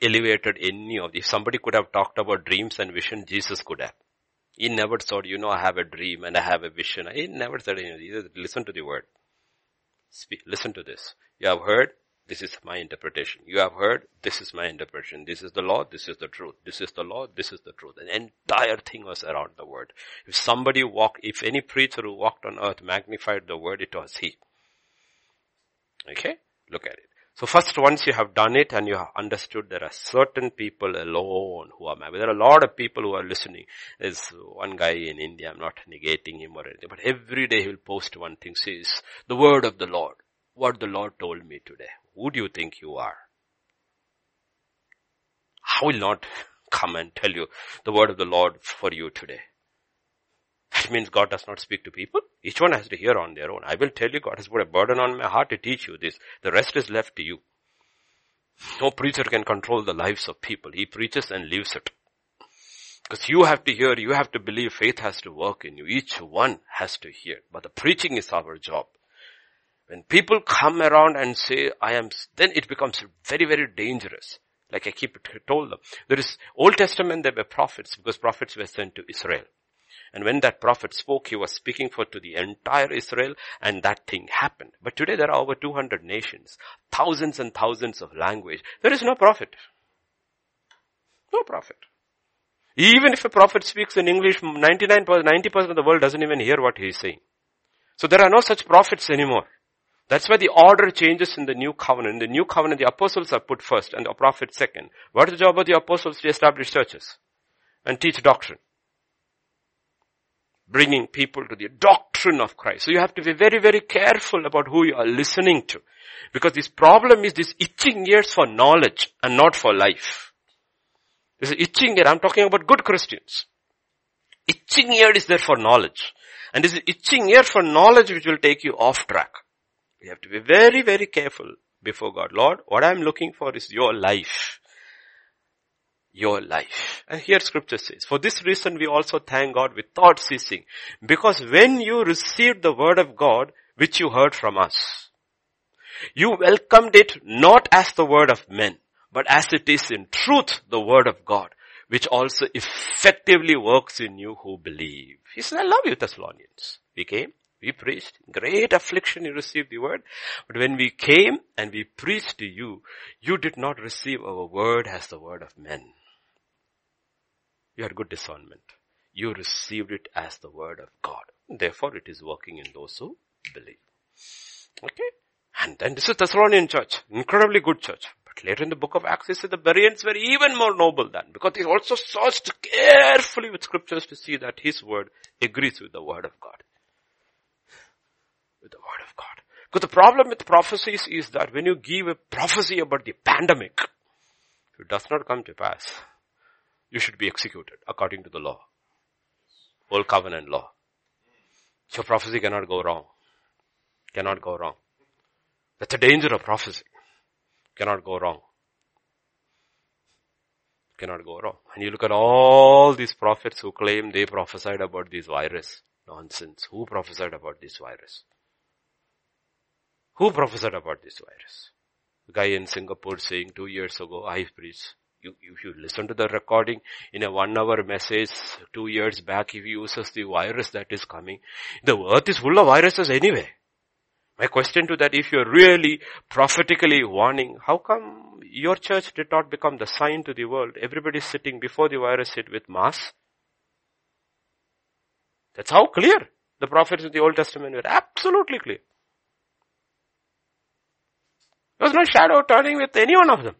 elevated any of these. Somebody could have talked about dreams and vision, Jesus could have. He never said, you know, I have a dream and I have a vision. He never said anything. He said, listen to the word. Speak, listen to this. You have heard, this is my interpretation. You have heard, this is my interpretation. This is the law, this is the truth. This is the law, this is the truth. An entire thing was around the word. If somebody walked, if any preacher who walked on earth magnified the word, it was he. Okay? Look at it. So first, once you have done it and you have understood there are certain people alone who are. There are a lot of people who are listening. There's one guy in India, I'm not negating him or anything, but every day he will post one thing, says, the word of the Lord. What the Lord told me today. Who do you think you are? I will not come and tell you the word of the Lord for you today. That means God does not speak to people. Each one has to hear on their own. I will tell you God has put a burden on my heart to teach you this. The rest is left to you. No preacher can control the lives of people. He preaches and leaves it. Because you have to hear, you have to believe, faith has to work in you. Each one has to hear. But the preaching is our job. When people come around and say, I am, then it becomes very, very dangerous. Like I keep told them. There is Old Testament, there were prophets because prophets were sent to Israel. And when that prophet spoke, he was speaking for to the entire Israel and that thing happened. But today there are over 200 nations, thousands and thousands of language. There is no prophet. No prophet. Even if a prophet speaks in English, 99%, 90% of the world doesn't even hear what he is saying. So there are no such prophets anymore. That's why the order changes in the new covenant. In the new covenant, the apostles are put first and the prophets second. What is the job of the apostles? To establish churches and teach doctrine bringing people to the doctrine of Christ. So you have to be very, very careful about who you are listening to. Because this problem is this itching ears for knowledge and not for life. This itching ear. I'm talking about good Christians. Itching ear is there for knowledge. And this itching ear for knowledge which will take you off track. You have to be very, very careful before God. Lord, what I'm looking for is your life your life. And here scripture says, for this reason we also thank God without ceasing. Because when you received the word of God, which you heard from us, you welcomed it not as the word of men, but as it is in truth the word of God, which also effectively works in you who believe. He said, I love you Thessalonians. We came, we preached, great affliction you received the word. But when we came and we preached to you, you did not receive our word as the word of men you had good discernment. You received it as the word of God. Therefore it is working in those who believe. Okay? And then this is the Thessalonian church. Incredibly good church. But later in the book of Acts, he said the Bereans were even more noble than, because they also searched carefully with scriptures to see that his word agrees with the word of God. With the word of Because the problem with prophecies is that when you give a prophecy about the pandemic, it does not come to pass you should be executed according to the law. Old covenant law. Your prophecy cannot go wrong. Cannot go wrong. That's the danger of prophecy. Cannot go wrong. Cannot go wrong. And you look at all these prophets who claim they prophesied about this virus. Nonsense. Who prophesied about this virus? Who prophesied about this virus? Guy in Singapore saying two years ago, I preached you, if you listen to the recording in a one hour message two years back, he uses the virus that is coming. The earth is full of viruses anyway. My question to that, if you're really prophetically warning, how come your church did not become the sign to the world? Everybody's sitting before the virus hit with mass. That's how clear the prophets in the Old Testament were. Absolutely clear. There was no shadow turning with any one of them.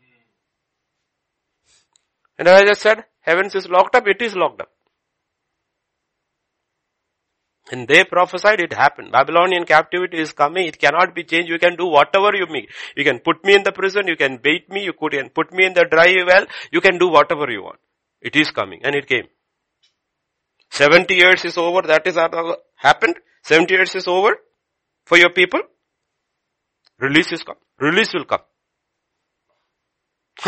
And as I just said, heavens is locked up, it is locked up. And they prophesied, it happened. Babylonian captivity is coming, it cannot be changed, you can do whatever you make. You can put me in the prison, you can bait me, you can put me in the dry well, you can do whatever you want. It is coming, and it came. 70 years is over, that is happened. 70 years is over for your people. Release is come. Release will come.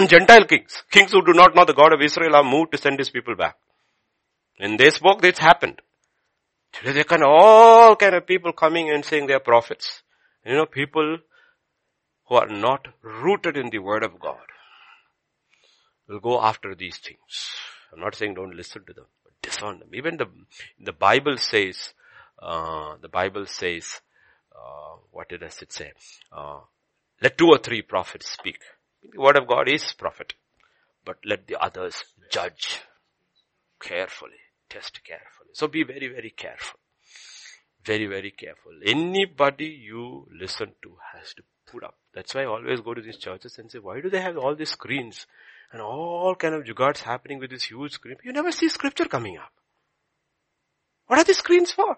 Gentile kings, kings who do not know the God of Israel are moved to send his people back. When they spoke, this happened. Today there can all kind of people coming and saying they are prophets. You know, people who are not rooted in the word of God will go after these things. I'm not saying don't listen to them, but discern them. Even the, the Bible says, uh, the Bible says, what did it say? Uh, let two or three prophets speak. The word of God is prophet. But let the others judge carefully, test carefully. So be very, very careful. Very, very careful. Anybody you listen to has to put up. That's why I always go to these churches and say, why do they have all these screens and all kind of jugaads happening with this huge screen? You never see scripture coming up. What are the screens for?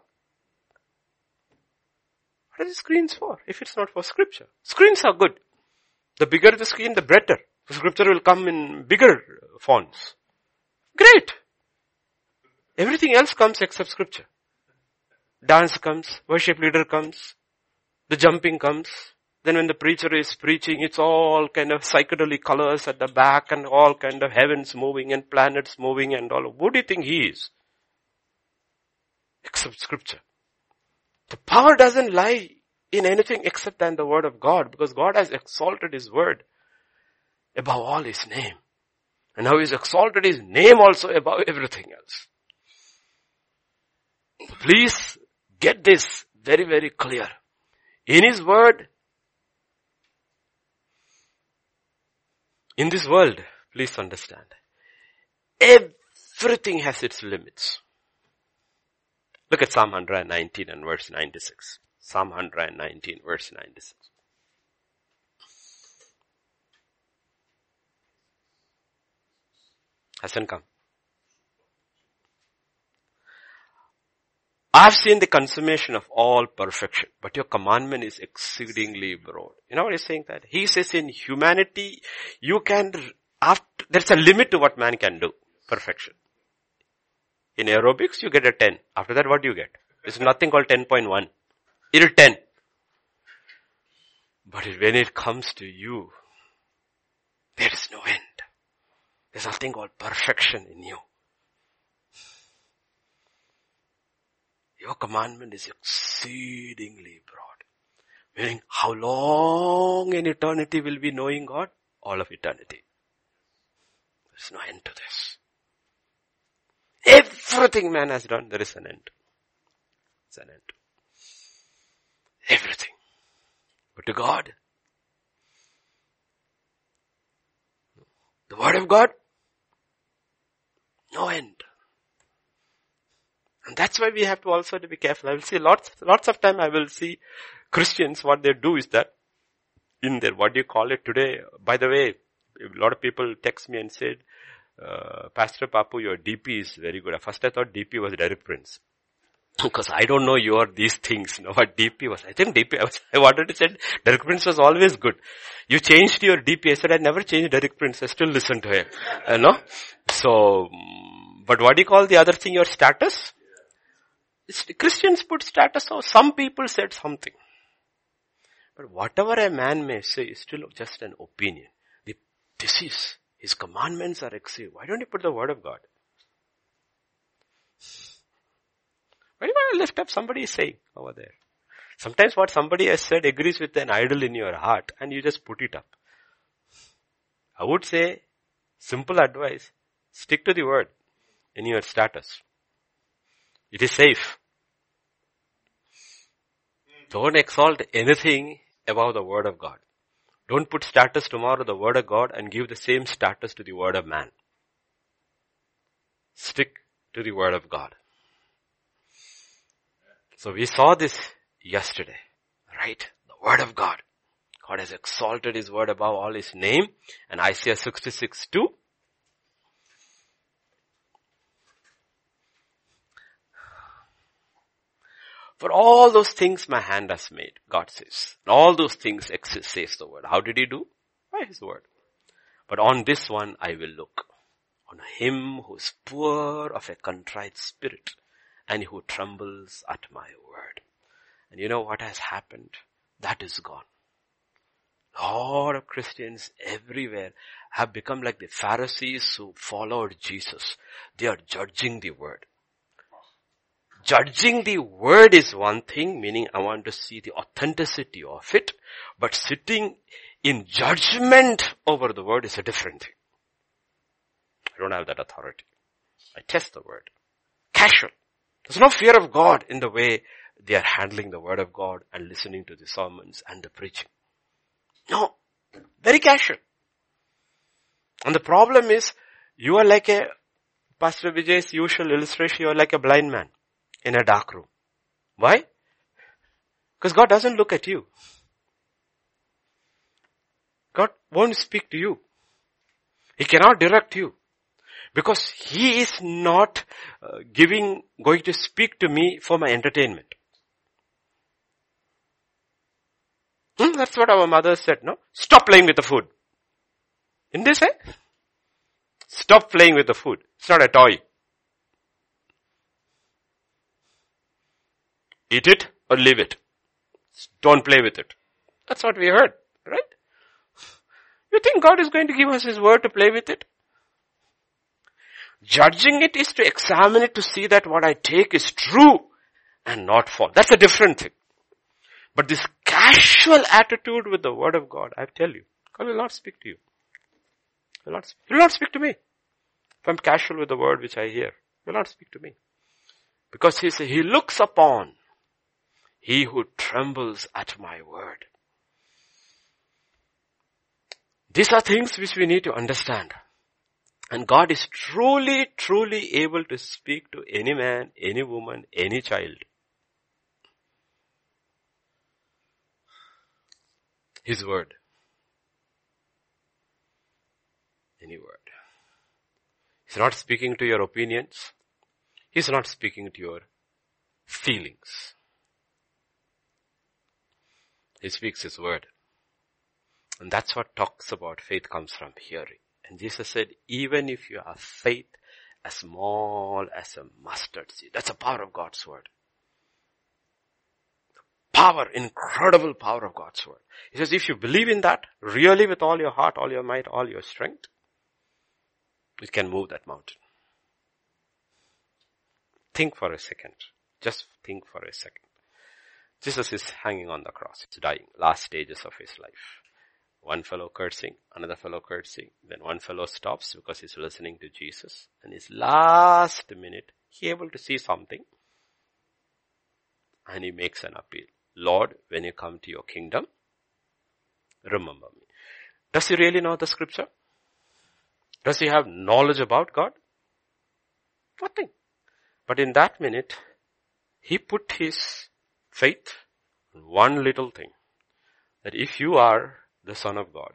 What are the screens for if it's not for scripture? Screens are good. The bigger the screen, the better. The scripture will come in bigger fonts. Great. Everything else comes except scripture. Dance comes, worship leader comes, the jumping comes, then when the preacher is preaching, it's all kind of psychedelic colors at the back and all kind of heavens moving and planets moving and all. What do you think he is? Except scripture. The power doesn't lie in anything except than the word of God because God has exalted his word above all his name. And now he's exalted his name also above everything else. Please get this very, very clear. In his word, in this world, please understand, everything has its limits. Look at Psalm 119 and verse 96. Psalm 119 verse 96. Hasn't come. I have seen the consummation of all perfection, but your commandment is exceedingly broad. You know what he's saying that? He says in humanity, you can, after, there's a limit to what man can do. Perfection. In aerobics, you get a 10. After that, what do you get? It's nothing called 10.1. It'll 10. But when it comes to you, there is no end. There's nothing called perfection in you. Your commandment is exceedingly broad. Meaning, how long in eternity will be knowing God? All of eternity. There's no end to this. Everything man has done, there is an end. It's an end. Everything. But to God, the word of God, no end. And that's why we have to also to be careful. I will see lots, lots of time I will see Christians, what they do is that in their, what do you call it today? By the way, a lot of people text me and said, uh, Pastor Papu, your DP is very good. At first I thought DP was Derek Prince. Because I don't know your these things, you know what DP was. I think DP, I, was, I wanted to say Derek Prince was always good. You changed your DP. I said I never changed Derek Prince. I still listen to him. You know? So, but what do you call the other thing, your status? Christians put status or some people said something. But whatever a man may say is still just an opinion. The, this is, his commandments are exceeded. Why don't you put the word of God? Why do you want to lift up somebody saying over there? Sometimes what somebody has said agrees with an idol in your heart and you just put it up. I would say, simple advice, stick to the word in your status. It is safe. Don't exalt anything above the word of God. Don't put status tomorrow the word of God and give the same status to the word of man. Stick to the word of God. So we saw this yesterday, right? The word of God. God has exalted his word above all his name and Isaiah 66 2 For all those things my hand has made, God says. All those things exist, says the word. How did he do? By his word. But on this one I will look. On him who is poor of a contrite spirit and who trembles at my word. And you know what has happened? That is gone. A lot of Christians everywhere have become like the Pharisees who followed Jesus. They are judging the word. Judging the word is one thing, meaning I want to see the authenticity of it, but sitting in judgment over the word is a different thing. I don't have that authority. I test the word. Casual. There's no fear of God in the way they are handling the word of God and listening to the sermons and the preaching. No. Very casual. And the problem is, you are like a, Pastor Vijay's usual illustration, you are like a blind man in a dark room. Why? Because God doesn't look at you. God won't speak to you. He cannot direct you. Because He is not uh, giving, going to speak to me for my entertainment. Hmm, that's what our mother said, no? Stop playing with the food. In this, eh? Stop playing with the food. It's not a toy. Eat it or leave it. Don't play with it. That's what we heard, right? You think God is going to give us His word to play with it? Judging it is to examine it to see that what I take is true and not false. That's a different thing. But this casual attitude with the word of God, I tell you, God will not speak to you. He will not, he will not speak to me. If I'm casual with the word which I hear, he will not speak to me. Because he, he looks upon he who trembles at my word. These are things which we need to understand. And God is truly, truly able to speak to any man, any woman, any child. His word. Any word. He's not speaking to your opinions. He's not speaking to your feelings. He speaks His word. And that's what talks about faith comes from hearing. And Jesus said, even if you have faith as small as a mustard seed, that's the power of God's word. Power, incredible power of God's word. He says, if you believe in that, really with all your heart, all your might, all your strength, it can move that mountain. Think for a second. Just think for a second. Jesus is hanging on the cross. He's dying. Last stages of his life. One fellow cursing, another fellow cursing. Then one fellow stops because he's listening to Jesus. And his last minute, he able to see something. And he makes an appeal. Lord, when you come to your kingdom, remember me. Does he really know the scripture? Does he have knowledge about God? Nothing. But in that minute, he put his faith one little thing. That if you are the Son of God.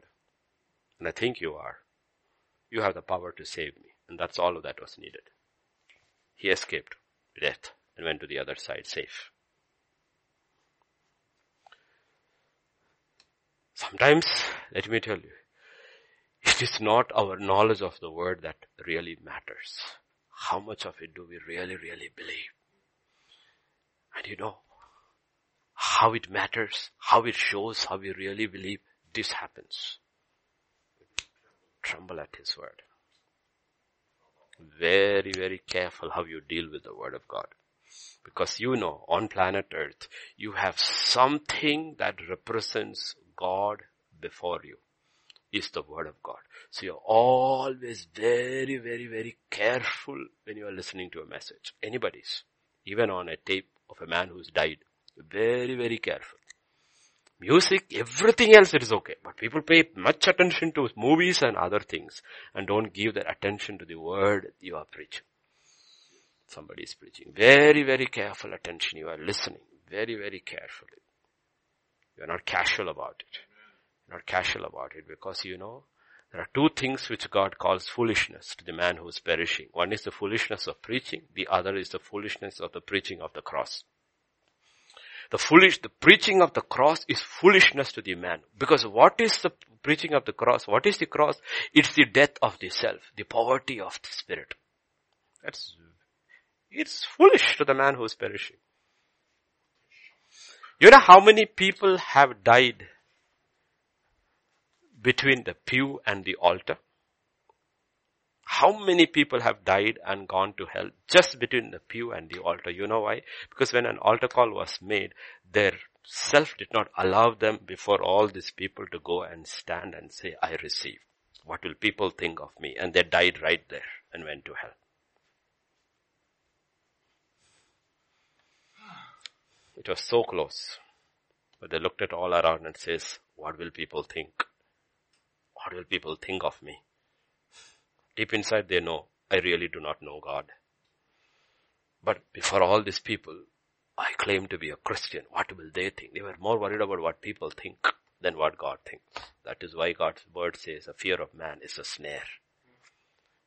And I think you are. You have the power to save me. And that's all of that was needed. He escaped death and went to the other side safe. Sometimes, let me tell you, it is not our knowledge of the word that really matters. How much of it do we really, really believe? And you know, how it matters, how it shows how we really believe this happens. Tremble at His word. Very, very careful how you deal with the word of God. Because you know, on planet earth, you have something that represents God before you. Is the word of God. So you're always very, very, very careful when you are listening to a message. Anybody's. Even on a tape of a man who's died. Very, very careful. Music, everything else it is okay. But people pay much attention to movies and other things and don't give their attention to the word you are preaching. Somebody is preaching. Very, very careful attention. You are listening. Very, very carefully. You are not casual about it. You're not casual about it because you know there are two things which God calls foolishness to the man who is perishing. One is the foolishness of preaching. The other is the foolishness of the preaching of the cross. The foolish, the preaching of the cross is foolishness to the man. Because what is the preaching of the cross? What is the cross? It's the death of the self, the poverty of the spirit. That's, it's foolish to the man who is perishing. You know how many people have died between the pew and the altar? How many people have died and gone to hell just between the pew and the altar? You know why? Because when an altar call was made, their self did not allow them before all these people to go and stand and say, I receive. What will people think of me? And they died right there and went to hell. It was so close. But they looked at all around and says, what will people think? What will people think of me? Deep inside they know, I really do not know God. But before all these people, I claim to be a Christian. What will they think? They were more worried about what people think than what God thinks. That is why God's word says a fear of man is a snare.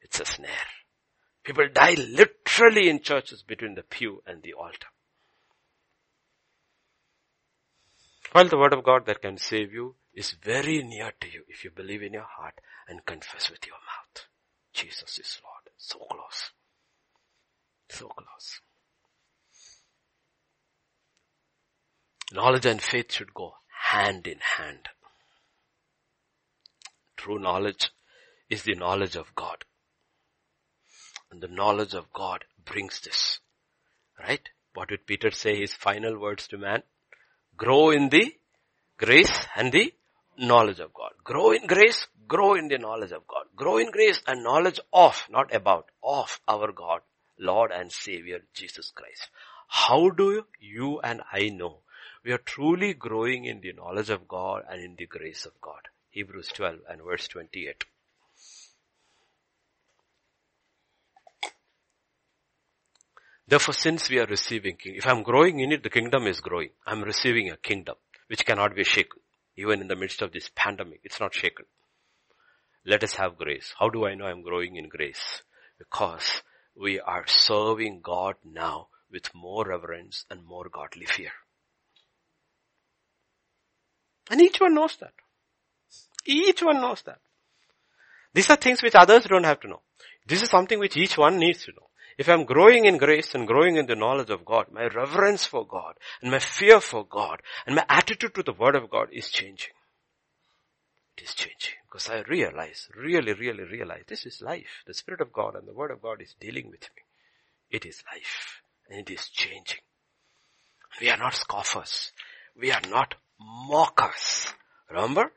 It's a snare. People die literally in churches between the pew and the altar. While the word of God that can save you is very near to you if you believe in your heart and confess with your mouth. Jesus is Lord. So close. So close. Knowledge and faith should go hand in hand. True knowledge is the knowledge of God. And the knowledge of God brings this. Right? What did Peter say his final words to man? Grow in the grace and the knowledge of God. Grow in grace, grow in the knowledge of God. Grow in grace and knowledge of, not about, of our God, Lord and Savior Jesus Christ. How do you and I know we are truly growing in the knowledge of God and in the grace of God? Hebrews 12 and verse 28. Therefore, since we are receiving if I'm growing in it, the kingdom is growing. I'm receiving a kingdom which cannot be shaken. Even in the midst of this pandemic, it's not shaken. Let us have grace. How do I know I'm growing in grace? Because we are serving God now with more reverence and more godly fear. And each one knows that. Each one knows that. These are things which others don't have to know. This is something which each one needs to know. If I'm growing in grace and growing in the knowledge of God, my reverence for God and my fear for God and my attitude to the word of God is changing. It is changing because I realize, really, really realize this is life. The Spirit of God and the word of God is dealing with me. It is life and it is changing. We are not scoffers. We are not mockers. Remember?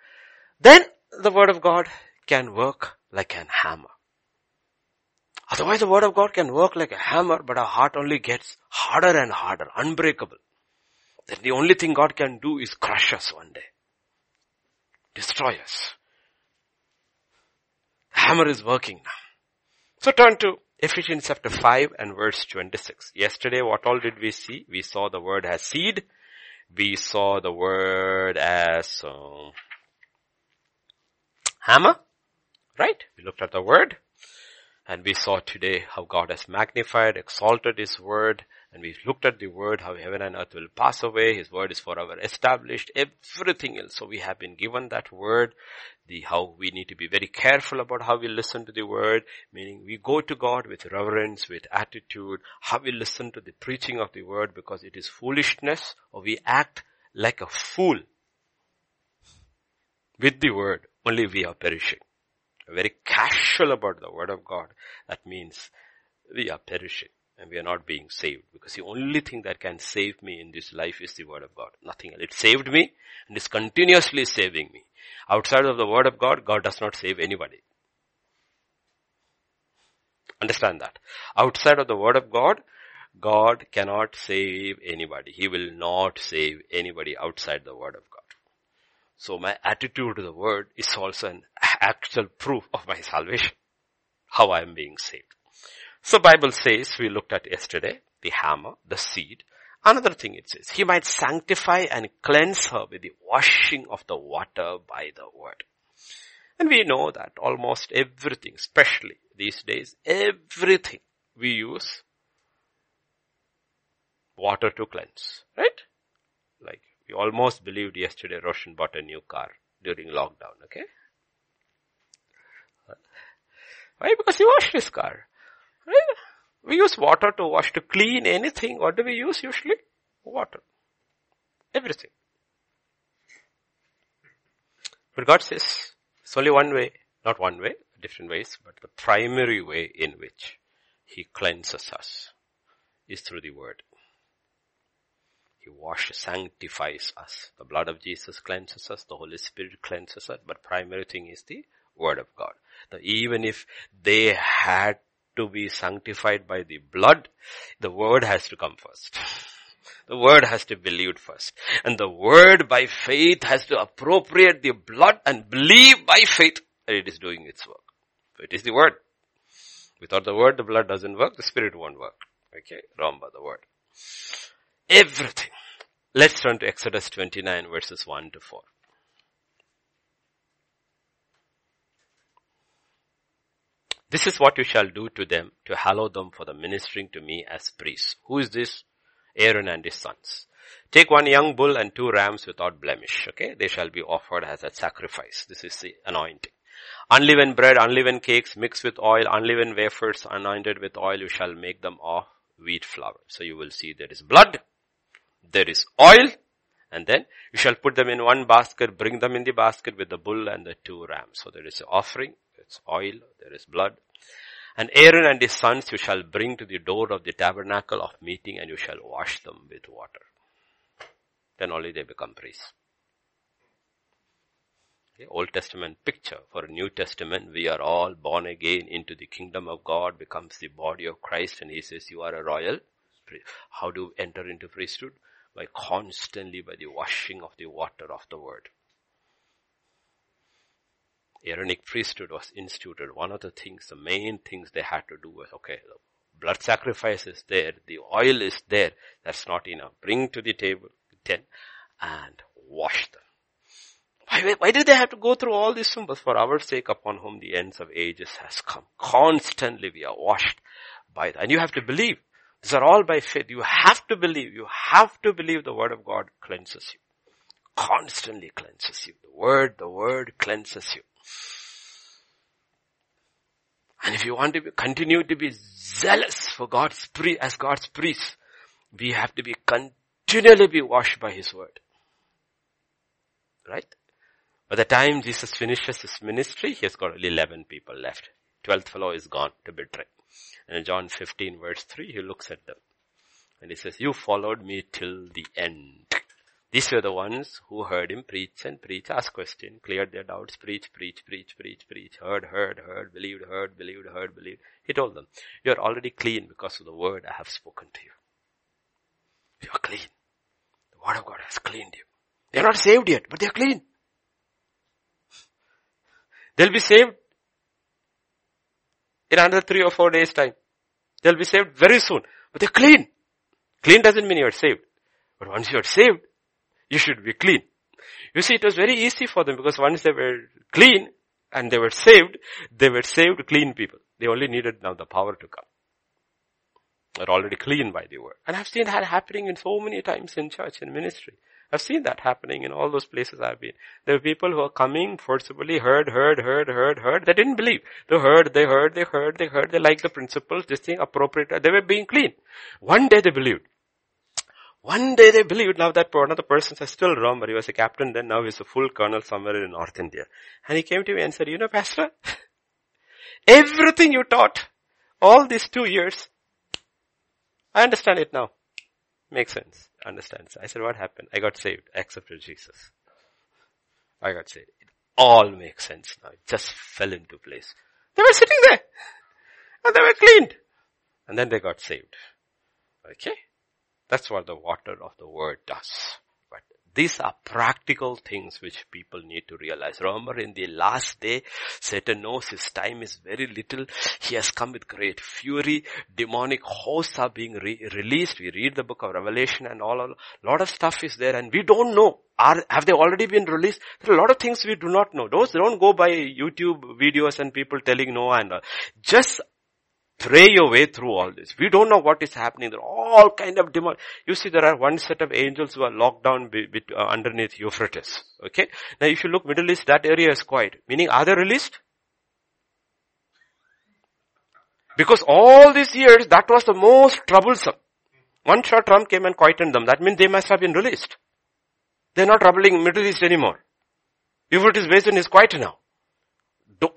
Then the word of God can work like an hammer. Otherwise the word of God can work like a hammer, but our heart only gets harder and harder, unbreakable. Then the only thing God can do is crush us one day. Destroy us. Hammer is working now. So turn to Ephesians chapter 5 and verse 26. Yesterday what all did we see? We saw the word as seed. We saw the word as uh, hammer. Right? We looked at the word. And we saw today how God has magnified, exalted His word, and we've looked at the word, how heaven and earth will pass away. His word is forever established, everything else. So we have been given that word, the how we need to be very careful about how we listen to the word, meaning we go to God with reverence, with attitude, how we listen to the preaching of the word because it is foolishness, or we act like a fool with the word, only we are perishing. Very casual about the word of God, that means we are perishing and we are not being saved because the only thing that can save me in this life is the word of God. Nothing else. It saved me and is continuously saving me. Outside of the word of God, God does not save anybody. Understand that. Outside of the word of God, God cannot save anybody. He will not save anybody outside the word of God. So my attitude to the word is also an actual proof of my salvation. How I am being saved. So Bible says, we looked at yesterday, the hammer, the seed. Another thing it says, he might sanctify and cleanse her with the washing of the water by the word. And we know that almost everything, especially these days, everything we use water to cleanse, right? Like we almost believed yesterday Roshan bought a new car during lockdown, okay? Why? Because he washed his car. Right? We use water to wash, to clean anything. What do we use usually? Water. Everything. But God says, it's only one way, not one way, different ways, but the primary way in which He cleanses us is through the Word. He washes, sanctifies us. The blood of Jesus cleanses us. The Holy Spirit cleanses us. But primary thing is the Word of God. Now, even if they had to be sanctified by the blood, the Word has to come first. The Word has to be believed first. And the Word by faith has to appropriate the blood and believe by faith that it is doing its work. It is the Word. Without the Word, the blood doesn't work, the Spirit won't work. Okay? Remember the Word. Everything. Let's turn to Exodus 29 verses 1 to 4. This is what you shall do to them to hallow them for the ministering to me as priests. Who is this? Aaron and his sons. Take one young bull and two rams without blemish. Okay. They shall be offered as a sacrifice. This is the anointing. Unleavened bread, unleavened cakes mixed with oil, unleavened wafers anointed with oil, you shall make them of wheat flour. So you will see there is blood, there is oil, and then you shall put them in one basket, bring them in the basket with the bull and the two rams. So there is offering, oil, there is blood. And Aaron and his sons you shall bring to the door of the tabernacle of meeting and you shall wash them with water. Then only they become priests. Old Testament picture. For New Testament, we are all born again into the kingdom of God, becomes the body of Christ, and he says, you are a royal priest. How do you enter into priesthood? By constantly by the washing of the water of the word. Aaronic priesthood was instituted. One of the things, the main things they had to do was, okay, blood sacrifice is there, the oil is there, that's not enough. Bring to the table, ten, and wash them. Why, why did they have to go through all these symbols? For our sake upon whom the ends of ages has come. Constantly we are washed by that. And you have to believe. These are all by faith. You have to believe. You have to believe the word of God cleanses you. Constantly cleanses you. The word, the word cleanses you. And if you want to be, continue to be zealous for God's priest, as God's priest, we have to be continually be washed by His word. Right? By the time Jesus finishes his ministry, he has got only 11 people left. 12th fellow is gone to betray. And in John 15 verse 3, he looks at them. And he says, you followed me till the end. These were the ones who heard him preach and preach, ask question, cleared their doubts, preach, preach, preach, preach, preach, heard, heard, heard, believed, heard, believed, heard, believed. He told them, you are already clean because of the word I have spoken to you. You are clean. The word of God has cleaned you. They are not saved yet, but they are clean. They'll be saved in another three or four days time. They'll be saved very soon. But they're clean. Clean doesn't mean you're saved. But once you're saved, you should be clean. You see, it was very easy for them because once they were clean and they were saved, they were saved clean people. They only needed now the power to come. They're already clean by the word. And I've seen that happening in so many times in church and ministry. I've seen that happening in all those places I've been. There were people who are coming forcibly, heard, heard, heard, heard, heard. They didn't believe. They heard, they heard, they heard, they heard. They liked the principles, this thing appropriate. They were being clean. One day they believed. One day they believed. Now that one of the persons I still remember, he was a captain then, now he's a full colonel somewhere in North India. And he came to me and said, you know, pastor, everything you taught all these two years, I understand it now. Makes sense. Understands. I said, what happened? I got saved. I accepted Jesus. I got saved. It all makes sense now. It just fell into place. They were sitting there. And they were cleaned. And then they got saved. Okay? That's what the water of the word does. But these are practical things which people need to realize. Remember in the last day, Satan knows his time is very little. He has come with great fury. Demonic hosts are being re- released. We read the book of Revelation and all, a lot of stuff is there and we don't know. Are, have they already been released? There are a lot of things we do not know. Those don't go by YouTube videos and people telling no and all. Just pray your way through all this. We don't know what is happening. There are all kind of demon. You see, there are one set of angels who are locked down be, be, uh, underneath Euphrates. Okay. Now, if you look Middle East, that area is quiet. Meaning, are they released? Because all these years, that was the most troublesome. One shot Trump came and quietened them. That means they must have been released. They're not troubling Middle East anymore. Euphrates basin is quiet now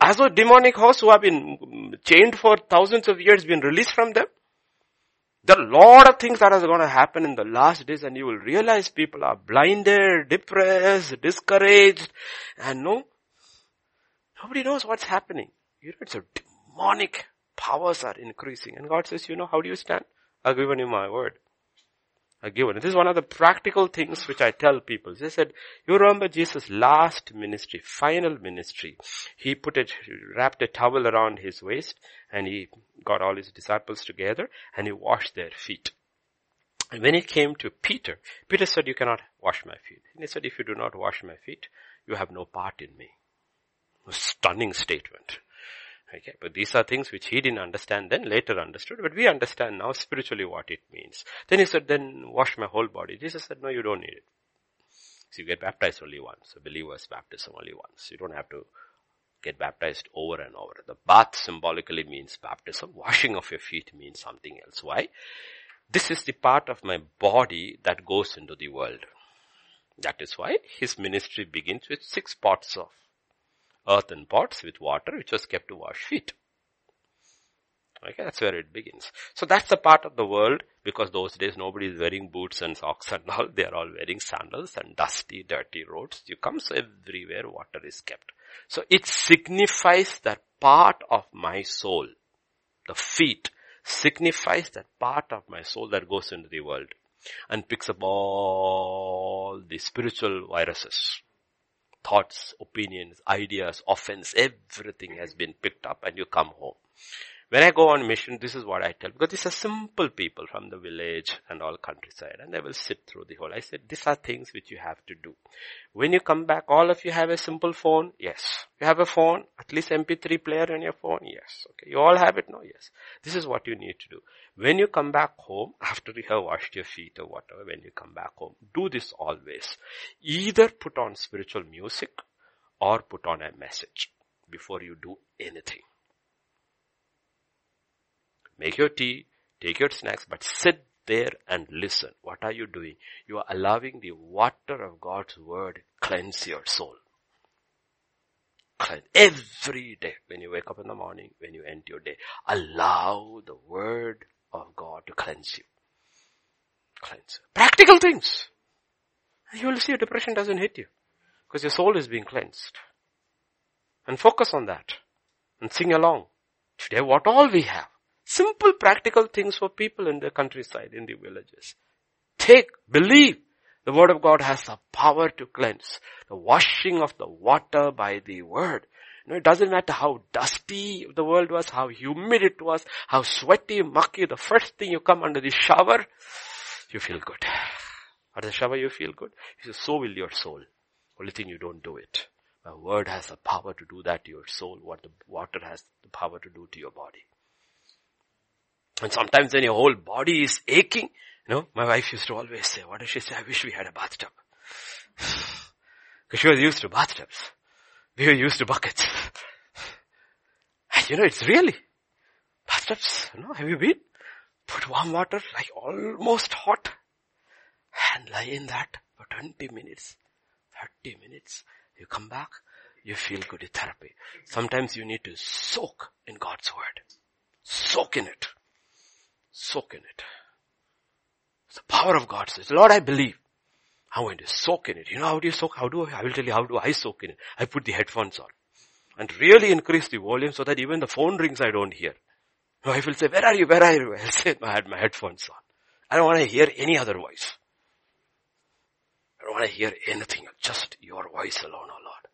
as a demonic hosts who have been chained for thousands of years been released from them? There are a lot of things that are going to happen in the last days and you will realize people are blinded, depressed, discouraged, and no, nobody knows what's happening. You know, it's a demonic powers are increasing. And God says, you know, how do you stand? I've given you my word are given. This is one of the practical things which I tell people. They said, you remember Jesus' last ministry, final ministry. He put a, wrapped a towel around his waist and he got all his disciples together and he washed their feet. And when it came to Peter, Peter said, you cannot wash my feet. And he said, if you do not wash my feet, you have no part in me. A stunning statement. Okay, but these are things which he didn't understand then, later understood, but we understand now spiritually what it means. Then he said, then wash my whole body. Jesus said, no, you don't need it. So you get baptized only once. A believer's baptism only once. You don't have to get baptized over and over. The bath symbolically means baptism. Washing of your feet means something else. Why? This is the part of my body that goes into the world. That is why his ministry begins with six pots of earthen pots with water which was kept to wash feet. Okay, that's where it begins. So that's the part of the world because those days nobody is wearing boots and socks and all. They are all wearing sandals and dusty, dirty roads. You come so everywhere water is kept. So it signifies that part of my soul, the feet, signifies that part of my soul that goes into the world and picks up all the spiritual viruses. Thoughts, opinions, ideas, offense, everything has been picked up and you come home. When I go on mission, this is what I tell, because these are simple people from the village and all countryside, and they will sit through the whole. I said, these are things which you have to do. When you come back, all of you have a simple phone? Yes. You have a phone? At least MP3 player on your phone? Yes. Okay. You all have it? No? Yes. This is what you need to do. When you come back home, after you have washed your feet or whatever, when you come back home, do this always. Either put on spiritual music or put on a message before you do anything. Make your tea, take your snacks, but sit there and listen. What are you doing? You are allowing the water of God's word cleanse your soul. Cleanse every day when you wake up in the morning, when you end your day. Allow the word of God to cleanse you. Cleanse. Practical things. You will see depression doesn't hit you because your soul is being cleansed. And focus on that and sing along. Today what all we have Simple practical things for people in the countryside, in the villages. Take, believe the word of God has the power to cleanse. The washing of the water by the word. Know, it doesn't matter how dusty the world was, how humid it was, how sweaty, mucky. The first thing you come under the shower, you feel good. Under the shower you feel good. So will your soul. Only thing you don't do it. The word has the power to do that to your soul, what the water has the power to do to your body. And sometimes when your whole body is aching, you know, my wife used to always say, what does she say? I wish we had a bathtub. Because she was used to bathtubs. We were used to buckets. You know, it's really bathtubs, you know, have you been? Put warm water, like almost hot, and lie in that for 20 minutes, 30 minutes. You come back, you feel good in therapy. Sometimes you need to soak in God's word. Soak in it. Soak in it. It's the power of God says, Lord, I believe. I'm going to soak in it. You know how do you soak? How do I? I will tell you how do I soak in it. I put the headphones on and really increase the volume so that even the phone rings I don't hear. My wife will say, where are you? Where are you? I'll say, I had my headphones on. I don't want to hear any other voice. I don't want to hear anything, just your voice alone, oh Lord.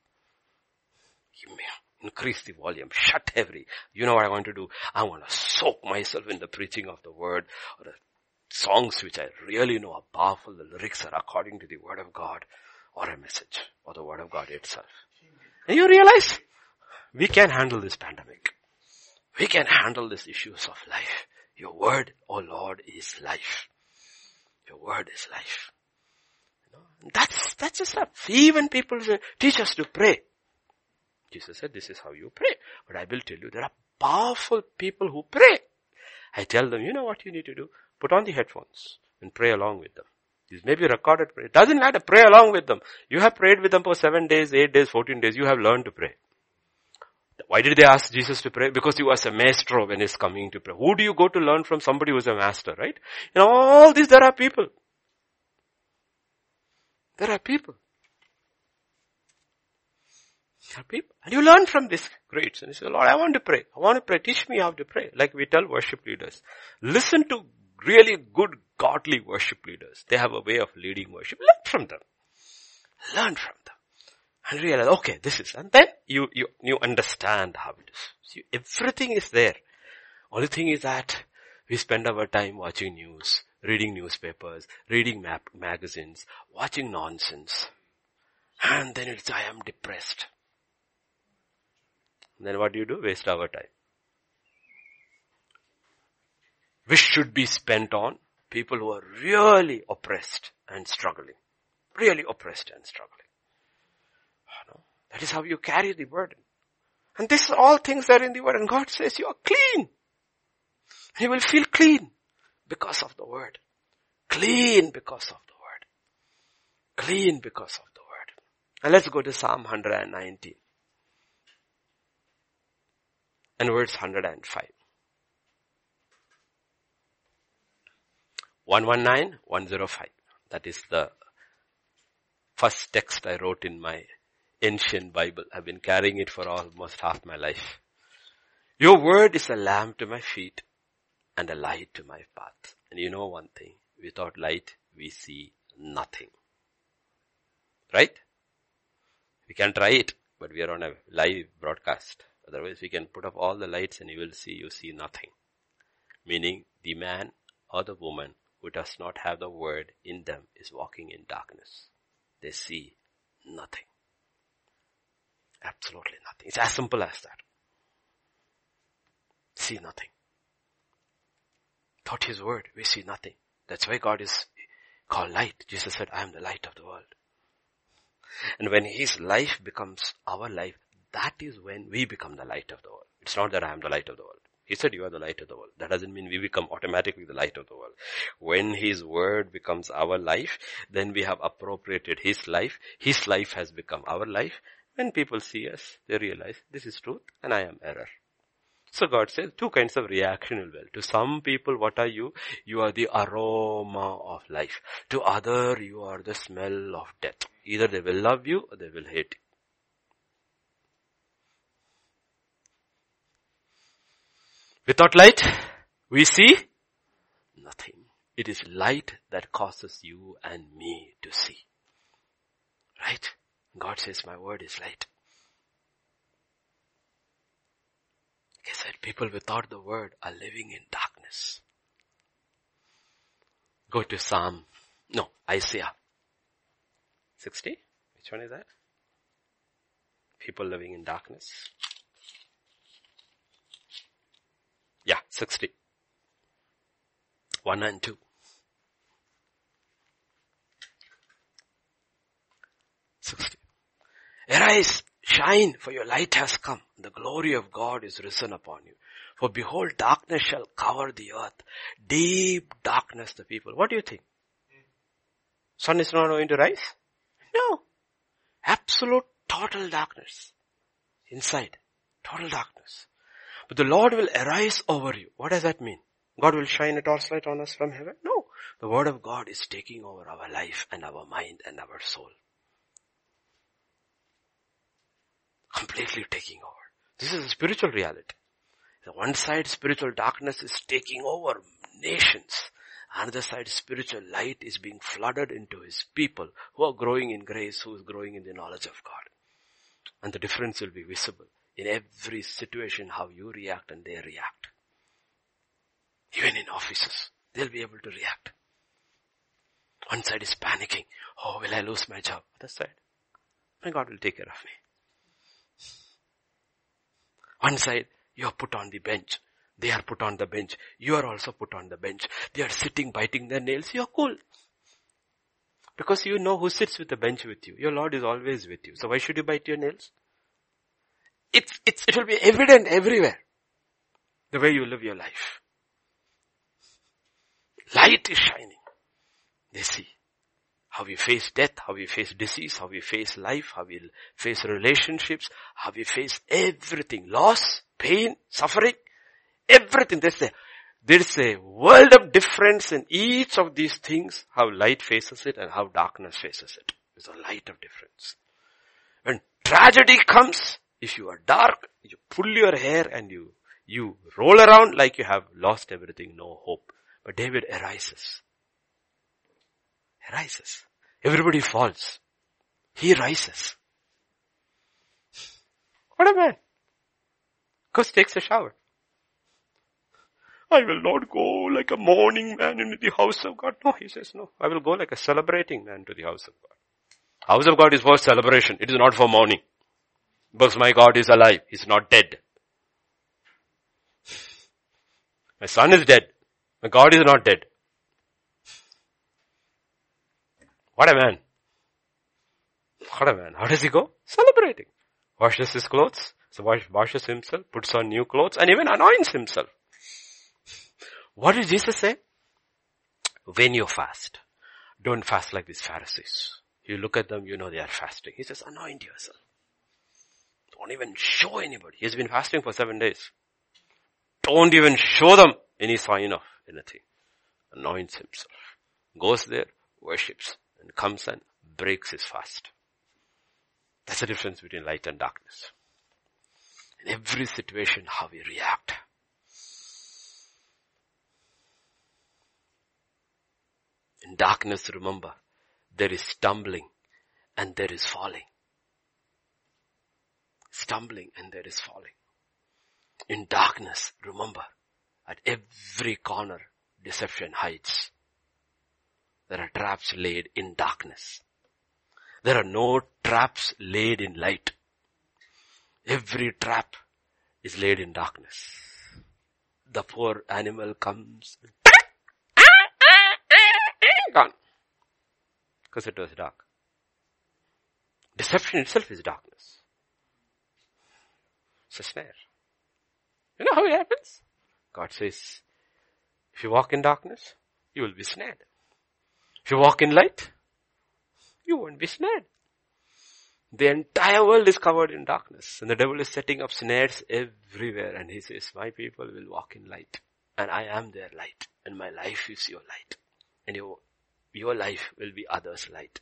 Give me Increase the volume. Shut every. You know what I want to do? I want to soak myself in the preaching of the word or the songs which I really know are powerful. The lyrics are according to the word of God or a message or the word of God itself. And you realize we can handle this pandemic. We can handle these issues of life. Your word, oh Lord, is life. Your word is life. That's, that's just that. Even people say, teach us to pray. Jesus said, this is how you pray. But I will tell you, there are powerful people who pray. I tell them, you know what you need to do? Put on the headphones and pray along with them. This may be recorded prayer. It doesn't matter. Pray along with them. You have prayed with them for seven days, eight days, fourteen days. You have learned to pray. Why did they ask Jesus to pray? Because he was a maestro when he's coming to pray. Who do you go to learn from? Somebody who's a master, right? In all these, there are people. There are people There are people. And you learn from this greats. And you say, Lord, I want to pray. I want to pray. Teach me how to pray. Like we tell worship leaders. Listen to really good godly worship leaders. They have a way of leading worship. Learn from them. Learn from them. And realize, okay, this is, and then you, you, you understand how it is. See, everything is there. Only thing is that we spend our time watching news. reading newspapers, reading map- magazines, watching nonsense. And then it's, I am depressed. Then what do you do? Waste our time. Which should be spent on people who are really oppressed and struggling. Really oppressed and struggling. That is how you carry the burden. And this is all things that are in the word. And God says you are clean. You will feel clean because of the word. Clean because of the word. Clean because of the word. And let's go to Psalm 119 and verse 105. 119, 105. That is the first text I wrote in my ancient Bible. I've been carrying it for almost half my life. Your word is a lamp to my feet and a light to my path. And you know one thing, without light we see nothing. Right? We can try it, but we are on a live broadcast. Otherwise we can put up all the lights and you will see, you see nothing. Meaning the man or the woman who does not have the word in them is walking in darkness. They see nothing. Absolutely nothing. It's as simple as that. See nothing. Without His word, we see nothing. That's why God is called light. Jesus said, I am the light of the world. And when His life becomes our life, that is when we become the light of the world. It's not that I am the light of the world. He said you are the light of the world. That doesn't mean we become automatically the light of the world. When His word becomes our life, then we have appropriated His life. His life has become our life. When people see us, they realize this is truth and I am error. So God says two kinds of reaction will well. To some people, what are you? You are the aroma of life. To other, you are the smell of death. Either they will love you or they will hate you. Without light, we see nothing. It is light that causes you and me to see. Right? God says my word is light. He said people without the word are living in darkness. Go to Psalm, no, Isaiah 60. Which one is that? People living in darkness. Yeah, 60. 1 and 2. 60. Arise, shine, for your light has come. The glory of God is risen upon you. For behold, darkness shall cover the earth. Deep darkness the people. What do you think? Sun is not going to rise? No. Absolute total darkness. Inside. Total darkness. But the Lord will arise over you. What does that mean? God will shine a torchlight on us from heaven? No. The word of God is taking over our life and our mind and our soul. Completely taking over. This is a spiritual reality. The one side spiritual darkness is taking over nations. Another side spiritual light is being flooded into his people who are growing in grace, who is growing in the knowledge of God. And the difference will be visible in every situation how you react and they react. Even in offices, they'll be able to react. One side is panicking. Oh, will I lose my job? Other side, my God will take care of me. One side, you are put on the bench. They are put on the bench. You are also put on the bench. They are sitting biting their nails. You are cool. Because you know who sits with the bench with you. Your Lord is always with you. So why should you bite your nails? It's, it's, it will be evident everywhere. The way you live your life. Light is shining. They see how we face death, how we face disease, how we face life, how we face relationships, how we face everything. Loss, pain, suffering, everything. There's a, there's a world of difference in each of these things, how light faces it and how darkness faces it. There's a light of difference. When tragedy comes, if you are dark, you pull your hair and you, you roll around like you have lost everything, no hope. But David arises. Arises. Everybody falls. He rises. What a man. Goes takes a shower. I will not go like a mourning man into the house of God. No, he says, no, I will go like a celebrating man to the house of God. House of God is for celebration. It is not for mourning. Because my God is alive. He's not dead. My son is dead. My God is not dead. What a man. What a man. How does he go? Celebrating. Washes his clothes. So washes himself, puts on new clothes, and even anoints himself. What did Jesus say? When you fast, don't fast like these Pharisees. You look at them, you know they are fasting. He says, anoint yourself. Don't even show anybody. He's been fasting for seven days. Don't even show them any sign of anything. Anoints himself. Goes there, worships, and comes and breaks his fast. That's the difference between light and darkness. In every situation, how we react. In darkness, remember, there is stumbling and there is falling. Stumbling and there is falling. In darkness, remember, at every corner, deception hides. There are traps laid in darkness. There are no traps laid in light. Every trap is laid in darkness. The poor animal comes, gone. Because it was dark. Deception itself is darkness. It's a snare. You know how it happens? God says, if you walk in darkness, you will be snared. If you walk in light, you won't be snared. The entire world is covered in darkness and the devil is setting up snares everywhere and he says, my people will walk in light and I am their light and my life is your light and your, your life will be others' light.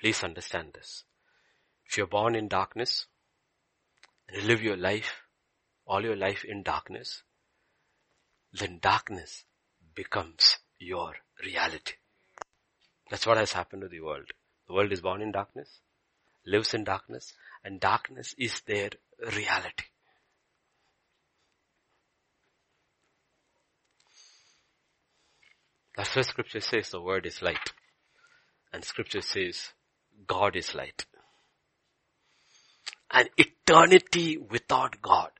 Please understand this. If you're born in darkness and live your life, all your life in darkness, then darkness becomes your reality. That's what has happened to the world. The world is born in darkness, lives in darkness, and darkness is their reality. That's why scripture says the word is light. And scripture says God is light. An eternity without God,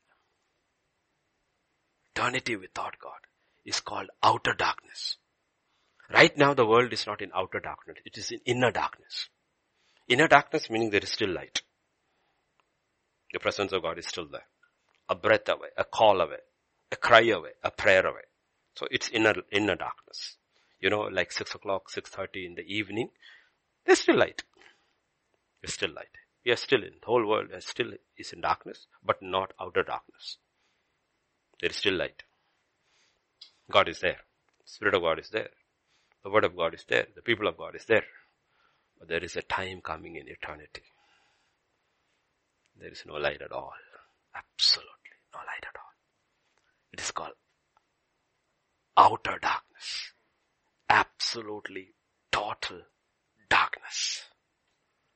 eternity without God is called outer darkness. Right now the world is not in outer darkness, it is in inner darkness. Inner darkness meaning there is still light. The presence of God is still there. A breath away, a call away, a cry away, a prayer away. So it's inner, inner darkness. You know, like 6 o'clock, 6.30 in the evening, there's still light. There's still light. We are still in, the whole world is still is in darkness, but not outer darkness. There is still light. God is there. Spirit of God is there. The word of God is there. The people of God is there. But there is a time coming in eternity. There is no light at all. Absolutely no light at all. It is called outer darkness. Absolutely total darkness.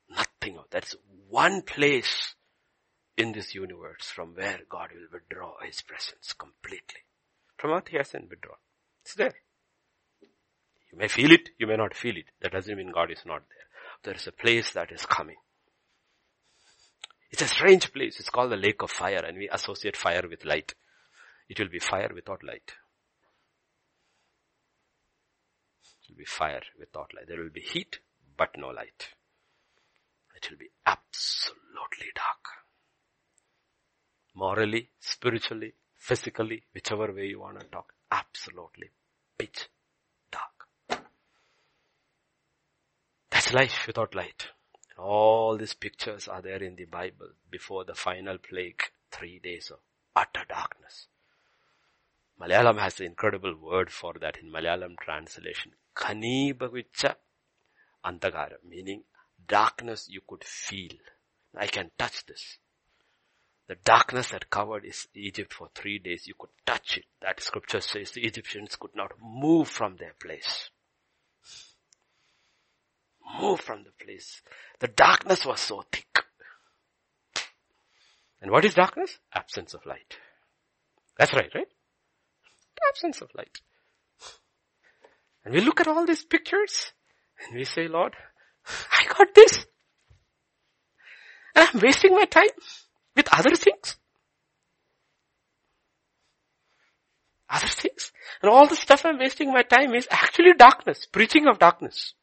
Nothing of that's one place in this universe from where God will withdraw his presence completely. From earth he hasn't withdrawn. It's there. You may feel it, you may not feel it. That doesn't mean God is not there. There is a place that is coming. It's a strange place. It's called the lake of fire and we associate fire with light. It will be fire without light. It will be fire without light. There will be heat, but no light. It will be absolutely dark. Morally, spiritually, physically, whichever way you want to talk, absolutely pitch dark. That's life without light. All these pictures are there in the Bible before the final plague, three days of utter darkness. Malayalam has an incredible word for that in Malayalam translation. Kanibavicha Antagara, meaning darkness you could feel. I can touch this. The darkness that covered Egypt for three days, you could touch it. That scripture says the Egyptians could not move from their place move from the place. The darkness was so thick. And what is darkness? Absence of light. That's right, right? Absence of light. And we look at all these pictures and we say, Lord, I got this. And I'm wasting my time with other things. Other things. And all the stuff I'm wasting my time is actually darkness, preaching of darkness.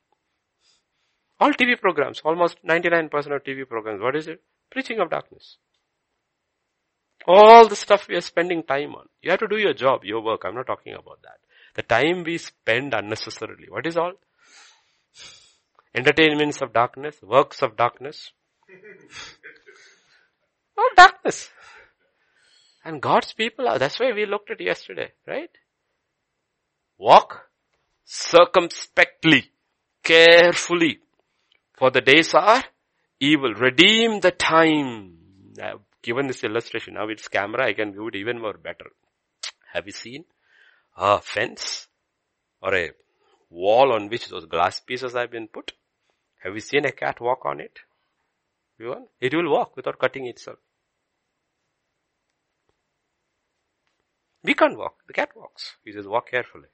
All TV programs, almost 99% of TV programs, what is it? Preaching of darkness. All the stuff we are spending time on. You have to do your job, your work. I'm not talking about that. The time we spend unnecessarily. What is all? Entertainments of darkness, works of darkness. all darkness. And God's people are, that's why we looked at yesterday, right? Walk circumspectly, carefully, for the days are evil. Redeem the time. I've given this illustration. Now it's camera, I can view it even more better. Have you seen a fence or a wall on which those glass pieces have been put? Have you seen a cat walk on it? It will walk without cutting itself. We can't walk. The cat walks. He says, walk carefully.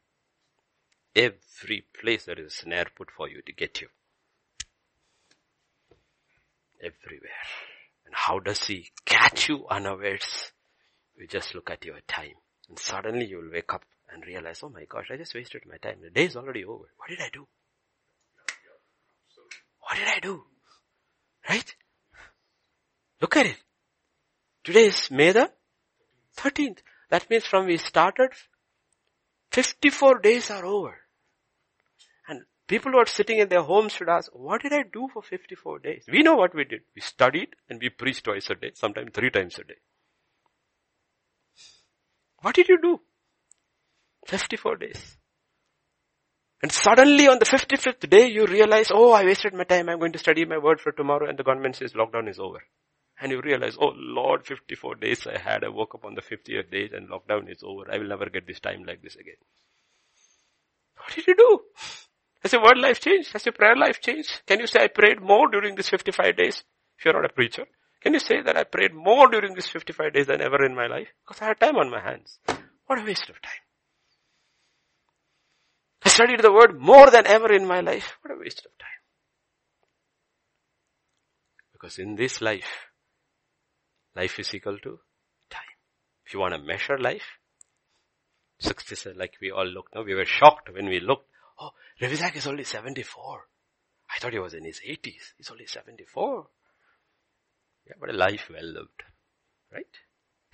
Every place there is a snare put for you to get you. Everywhere. And how does he catch you unawares? You just look at your time. And suddenly you will wake up and realize, oh my gosh, I just wasted my time. The day is already over. What did I do? What did I do? Right? Look at it. Today is May the 13th. That means from we started, 54 days are over. And people who are sitting in their homes should ask, what did I do for 54 days? We know what we did. We studied and we preached twice a day, sometimes three times a day. What did you do? 54 days. And suddenly on the 55th day you realize, oh, I wasted my time. I'm going to study my word for tomorrow and the government says lockdown is over. And you realize, oh Lord, 54 days I had. I woke up on the 50th day and lockdown is over. I will never get this time like this again. What did you do? Has your word life changed? Has your prayer life changed? Can you say I prayed more during these 55 days? If you're not a preacher. Can you say that I prayed more during these 55 days than ever in my life? Because I had time on my hands. What a waste of time. I studied the word more than ever in my life. What a waste of time. Because in this life, Life is equal to time. If you want to measure life, 60, like we all looked now, we were shocked when we looked, oh, Revisak is only 74. I thought he was in his 80s. He's only 74. Yeah, but a life well lived. Right?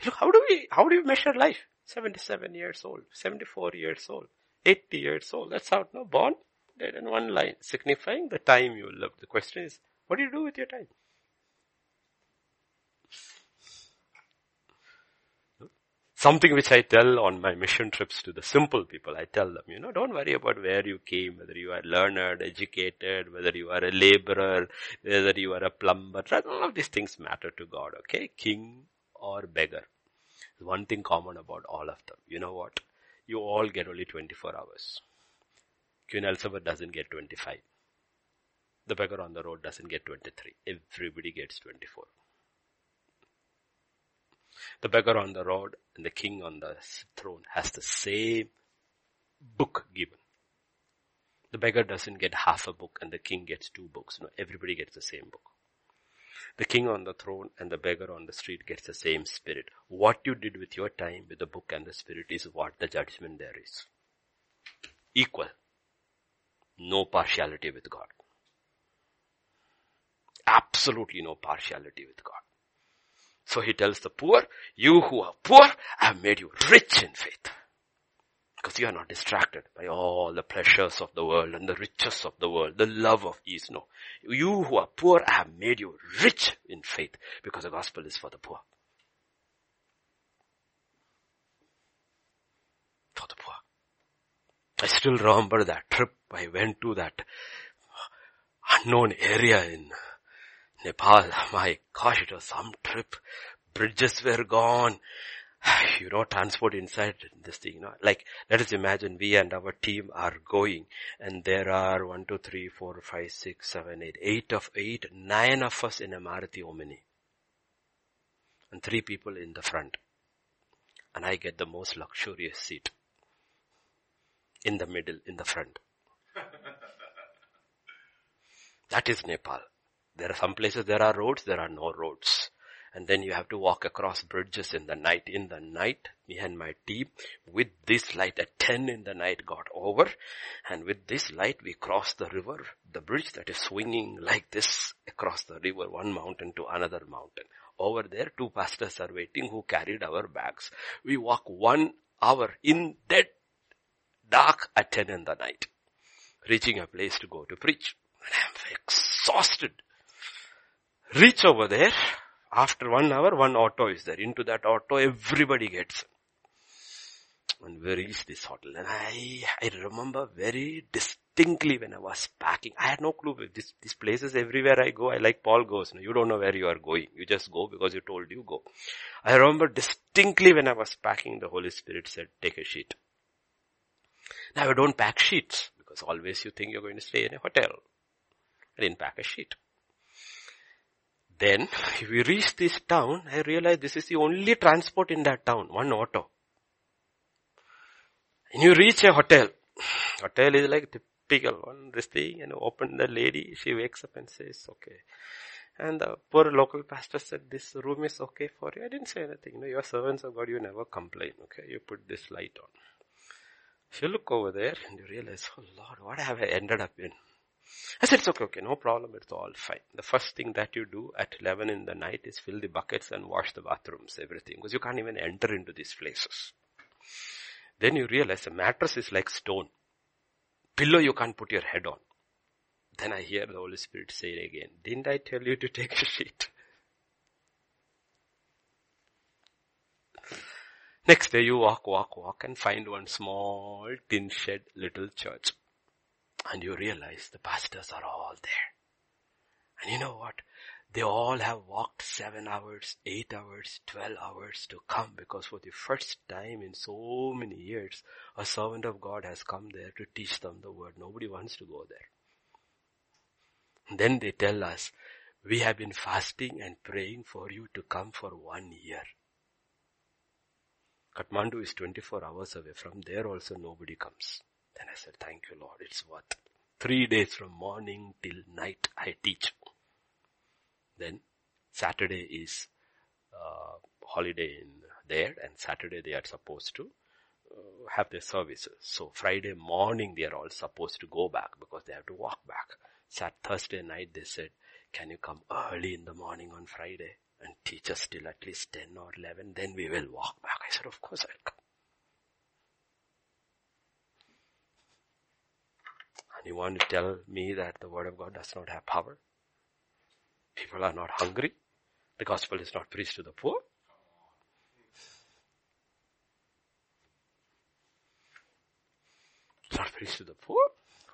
Look, how do we, how do we measure life? 77 years old, 74 years old, 80 years old. That's how, no, born, dead in one line, signifying the time you lived. The question is, what do you do with your time? something which I tell on my mission trips to the simple people. I tell them, you know, don't worry about where you came, whether you are learned, educated, whether you are a laborer, whether you are a plumber. None of these things matter to God, okay? King or beggar. One thing common about all of them. You know what? You all get only 24 hours. Queen Elizabeth doesn't get 25. The beggar on the road doesn't get 23. Everybody gets 24. The beggar on the road and the king on the throne has the same book given. The beggar doesn't get half a book and the king gets two books. No, everybody gets the same book. The king on the throne and the beggar on the street gets the same spirit. What you did with your time with the book and the spirit is what the judgment there is. Equal. No partiality with God. Absolutely no partiality with God. So he tells the poor, you who are poor, I have made you rich in faith. Because you are not distracted by all the pleasures of the world and the riches of the world, the love of ease. No. You who are poor, I have made you rich in faith because the gospel is for the poor. For the poor. I still remember that trip I went to that unknown area in Nepal, my gosh, it was some trip. Bridges were gone. You know, transport inside this thing, you know, like, let us imagine we and our team are going and there are one, two, three, four, five, six, seven, eight, eight of eight, nine of us in a Maruti Omni. and three people in the front. And I get the most luxurious seat. In the middle, in the front. that is Nepal. There are some places there are roads, there are no roads and then you have to walk across bridges in the night. In the night, me and my team, with this light at 10 in the night got over, and with this light we crossed the river, the bridge that is swinging like this across the river, one mountain to another mountain. Over there, two pastors are waiting who carried our bags. We walk one hour in dead dark at 10 in the night, reaching a place to go to preach. And I'm exhausted. Reach over there, after one hour, one auto is there. Into that auto, everybody gets. And is this hotel? And I, I remember very distinctly when I was packing. I had no clue. This, these places everywhere I go, I like Paul goes. You don't know where you are going. You just go because you told you go. I remember distinctly when I was packing, the Holy Spirit said, take a sheet. Now I don't pack sheets because always you think you're going to stay in a hotel. I didn't pack a sheet. Then, if we reach this town, I realize this is the only transport in that town, one auto. And you reach a hotel. Hotel is like typical one, this thing, and open the lady, she wakes up and says, okay. And the poor local pastor said, this room is okay for you. I didn't say anything. You know, your servants of God, you never complain. Okay, you put this light on. If you look over there and you realize, oh Lord, what have I ended up in? I said, it's okay, okay, no problem, it's all fine. The first thing that you do at 11 in the night is fill the buckets and wash the bathrooms, everything, because you can't even enter into these places. Then you realize the mattress is like stone. Pillow you can't put your head on. Then I hear the Holy Spirit say again, didn't I tell you to take a sheet? Next day you walk, walk, walk and find one small tin shed little church. And you realize the pastors are all there. And you know what? They all have walked seven hours, eight hours, twelve hours to come because for the first time in so many years, a servant of God has come there to teach them the word. Nobody wants to go there. And then they tell us, we have been fasting and praying for you to come for one year. Kathmandu is 24 hours away. From there also nobody comes. Then I said, thank you Lord, it's worth Three days from morning till night I teach. Then Saturday is uh, holiday in there and Saturday they are supposed to uh, have their services. So Friday morning they are all supposed to go back because they have to walk back. Sat Thursday night they said, can you come early in the morning on Friday and teach us till at least 10 or 11, then we will walk back. I said, of course I'll come. You want to tell me that the word of God does not have power? People are not hungry. The gospel is not preached to the poor. It's not preached to the poor.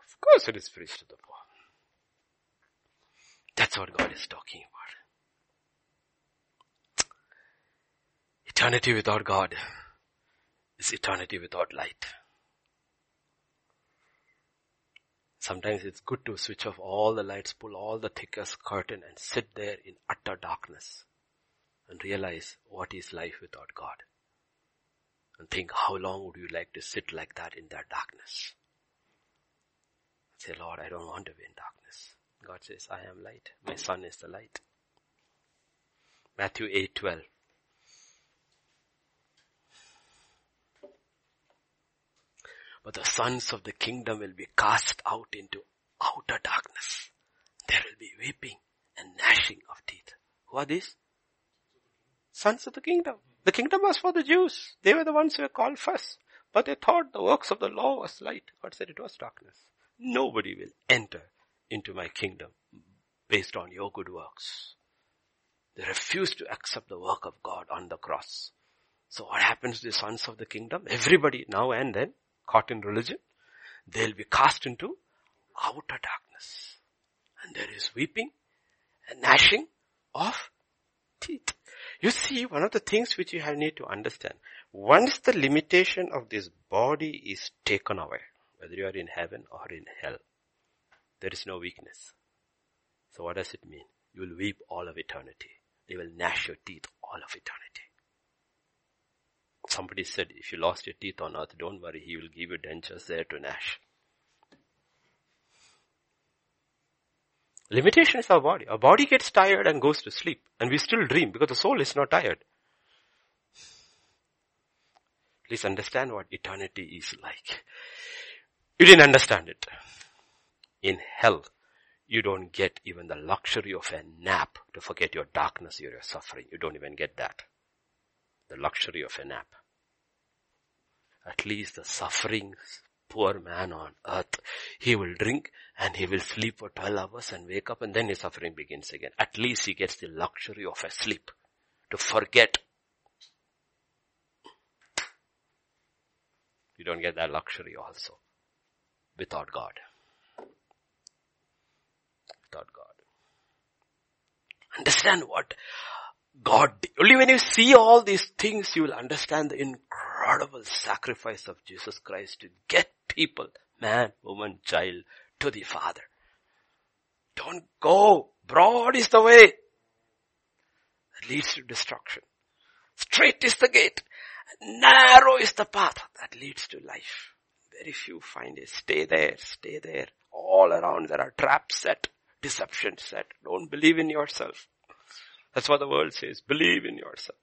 Of course it is preached to the poor. That's what God is talking about. Eternity without God is eternity without light. Sometimes it's good to switch off all the lights, pull all the thickest curtain and sit there in utter darkness and realize what is life without God. And think how long would you like to sit like that in that darkness? Say, Lord, I don't want to be in darkness. God says, I am light. My son is the light. Matthew 8, 12. But the sons of the kingdom will be cast out into outer darkness. There will be weeping and gnashing of teeth. Who are these? Sons of the kingdom. The kingdom was for the Jews. They were the ones who were called first. But they thought the works of the law was light. God said it was darkness. Nobody will enter into my kingdom based on your good works. They refuse to accept the work of God on the cross. So what happens to the sons of the kingdom? Everybody now and then caught in religion, they'll be cast into outer darkness. And there is weeping and gnashing of teeth. You see, one of the things which you have need to understand, once the limitation of this body is taken away, whether you are in heaven or in hell, there is no weakness. So what does it mean? You will weep all of eternity. You will gnash your teeth all of eternity. Somebody said, if you lost your teeth on earth, don't worry, he will give you dentures there to gnash. Limitation is our body. Our body gets tired and goes to sleep. And we still dream because the soul is not tired. Please understand what eternity is like. You didn't understand it. In hell, you don't get even the luxury of a nap to forget your darkness or your suffering. You don't even get that. The luxury of a nap. At least the suffering poor man on earth, he will drink and he will sleep for 12 hours and wake up and then his suffering begins again. At least he gets the luxury of a sleep to forget. You don't get that luxury also without God without God. Understand what God. Only when you see all these things, you will understand the incredible sacrifice of Jesus Christ to get people, man, woman, child, to the Father. Don't go. Broad is the way that leads to destruction. Straight is the gate. Narrow is the path that leads to life. Very few find it. Stay there, stay there. All around there are traps set deception set. Don't believe in yourself. That's what the world says. Believe in yourself.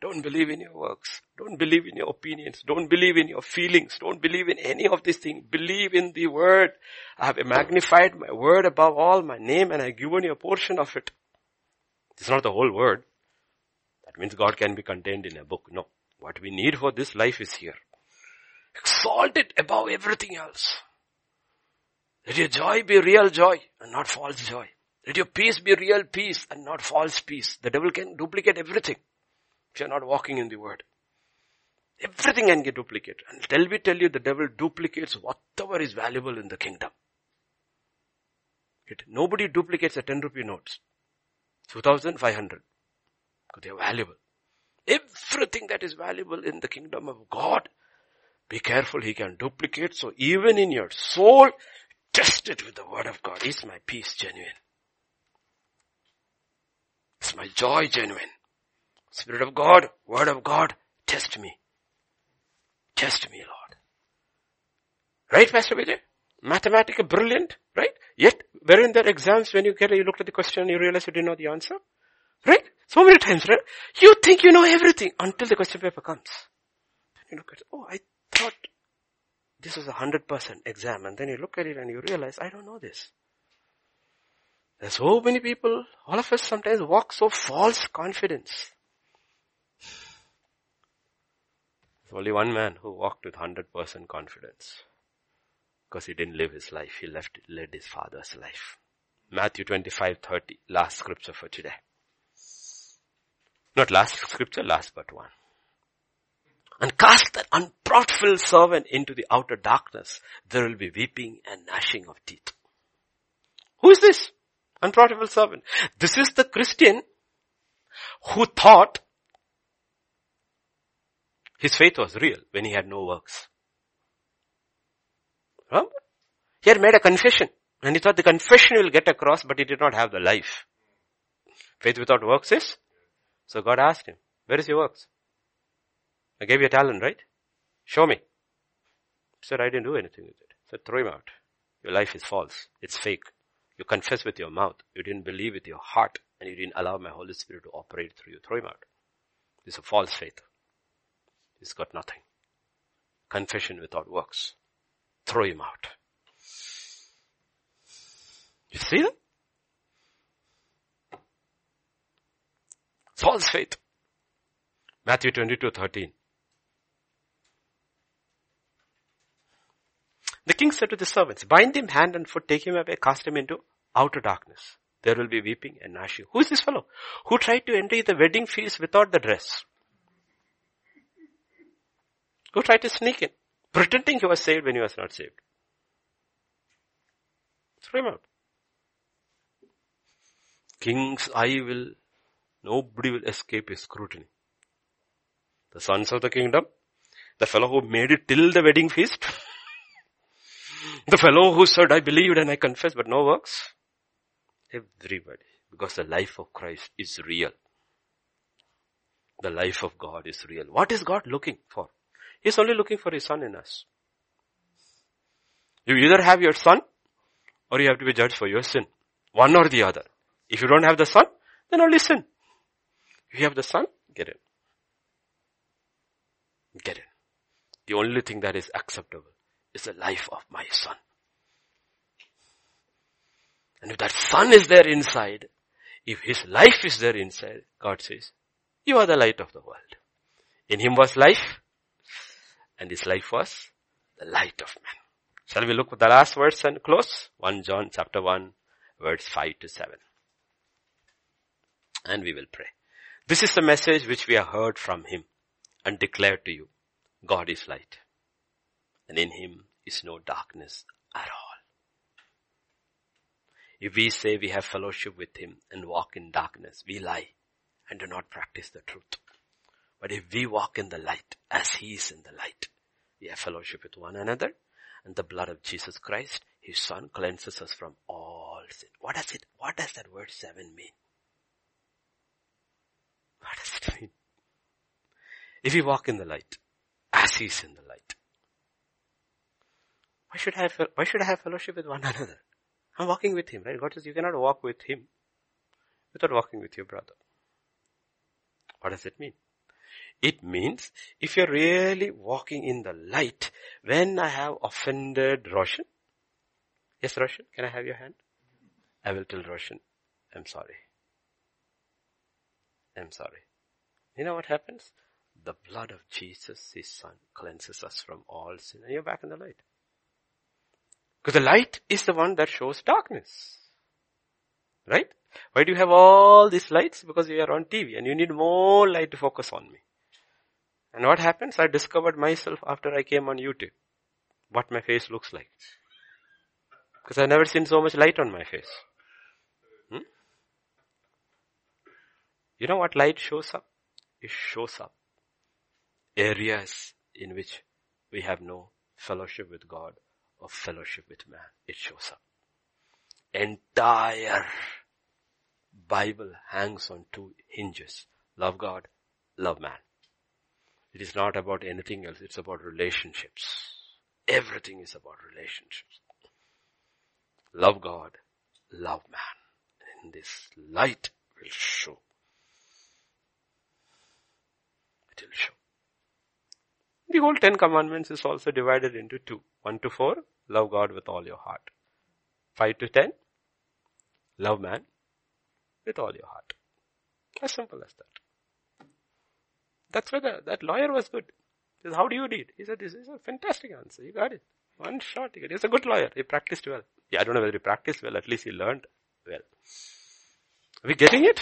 Don't believe in your works. Don't believe in your opinions. Don't believe in your feelings. Don't believe in any of these things. Believe in the word. I have magnified my word above all my name and I have given you a portion of it. It's not the whole word. That means God can be contained in a book. No. What we need for this life is here. Exalt it above everything else. Let your joy be real joy and not false joy. Let your peace be real peace and not false peace. The devil can duplicate everything if you're not walking in the word. Everything can get duplicated. And tell me tell you the devil duplicates whatever is valuable in the kingdom. It, nobody duplicates a 10 rupee notes. 2500. Because they are valuable. Everything that is valuable in the kingdom of God, be careful, he can duplicate. So even in your soul, Test it with the word of God. Is my peace genuine? My joy genuine? Spirit of God, word of God, test me. Test me, Lord. Right, Pastor Vijay? Mathematical, brilliant, right? Yet, where in their exams, when you get, you look at the question, you realize you didn't know the answer? Right? So many times, right? You think you know everything until the question paper comes. You look at, oh, I thought this was a hundred percent exam and then you look at it and you realize, I don't know this. There's so many people, all of us sometimes walk so false confidence. There's only one man who walked with 100% confidence. Because he didn't live his life, he left, led his father's life. Matthew 25, 30, last scripture for today. Not last scripture, last but one and cast that unprofitable servant into the outer darkness, there will be weeping and gnashing of teeth. Who is this unprofitable servant? This is the Christian who thought his faith was real when he had no works. He had made a confession and he thought the confession will get across but he did not have the life. Faith without works is? So God asked him, where is your works? I gave you a talent, right? Show me. He said, I didn't do anything with it. I said, throw him out. Your life is false. It's fake. You confess with your mouth. You didn't believe with your heart. And you didn't allow my Holy Spirit to operate through you. Throw him out. It's a false faith. He's got nothing. Confession without works. Throw him out. You see that? False faith. Matthew 22, 13. The king said to the servants, bind him hand and foot, take him away, cast him into outer darkness. There will be weeping and gnashing. Who is this fellow? Who tried to enter the wedding feast without the dress? Who tried to sneak in, pretending he was saved when he was not saved? Throw him out. King's eye will, nobody will escape his scrutiny. The sons of the kingdom, the fellow who made it till the wedding feast, the fellow who said, I believed and I confess, but no works. Everybody. Because the life of Christ is real. The life of God is real. What is God looking for? He's only looking for His Son in us. You either have your Son or you have to be judged for your sin. One or the other. If you don't have the Son, then only sin. If you have the Son, get in. Get in. The only thing that is acceptable is the life of my Son. And if that Son is there inside, if His life is there inside, God says, you are the light of the world. In Him was life, and His life was the light of men. Shall we look at the last verse and close? 1 John chapter 1, verse 5 to 7. And we will pray. This is the message which we have heard from Him and declared to you. God is light. And in Him is no darkness at all. If we say we have fellowship with Him and walk in darkness, we lie and do not practice the truth. But if we walk in the light as He is in the light, we have fellowship with one another and the blood of Jesus Christ, His Son, cleanses us from all sin. What does it, what does that word seven mean? What does it mean? If we walk in the light, as He is in the light, why should I have, why should I have fellowship with one another? I'm walking with him, right? God says you cannot walk with him without walking with your brother. What does it mean? It means if you're really walking in the light, when I have offended Roshan, yes Roshan, can I have your hand? I will tell Roshan, I'm sorry. I'm sorry. You know what happens? The blood of Jesus, his son, cleanses us from all sin and you're back in the light. Because the light is the one that shows darkness. Right? Why do you have all these lights? Because you are on TV and you need more light to focus on me. And what happens? I discovered myself after I came on YouTube. What my face looks like. Because I've never seen so much light on my face. Hmm? You know what light shows up? It shows up areas in which we have no fellowship with God of fellowship with man. It shows up. Entire Bible hangs on two hinges. Love God, love man. It is not about anything else. It's about relationships. Everything is about relationships. Love God, love man. And this light will show. It will show. The whole Ten Commandments is also divided into two. One to four, love God with all your heart. Five to ten, love man with all your heart. As simple as that. That's why the, that lawyer was good. He said, how do you read? He said, this is a fantastic answer. You got it. One shot. He He's a good lawyer. He practiced well. Yeah, I don't know whether he practiced well. At least he learned well. Are we getting it?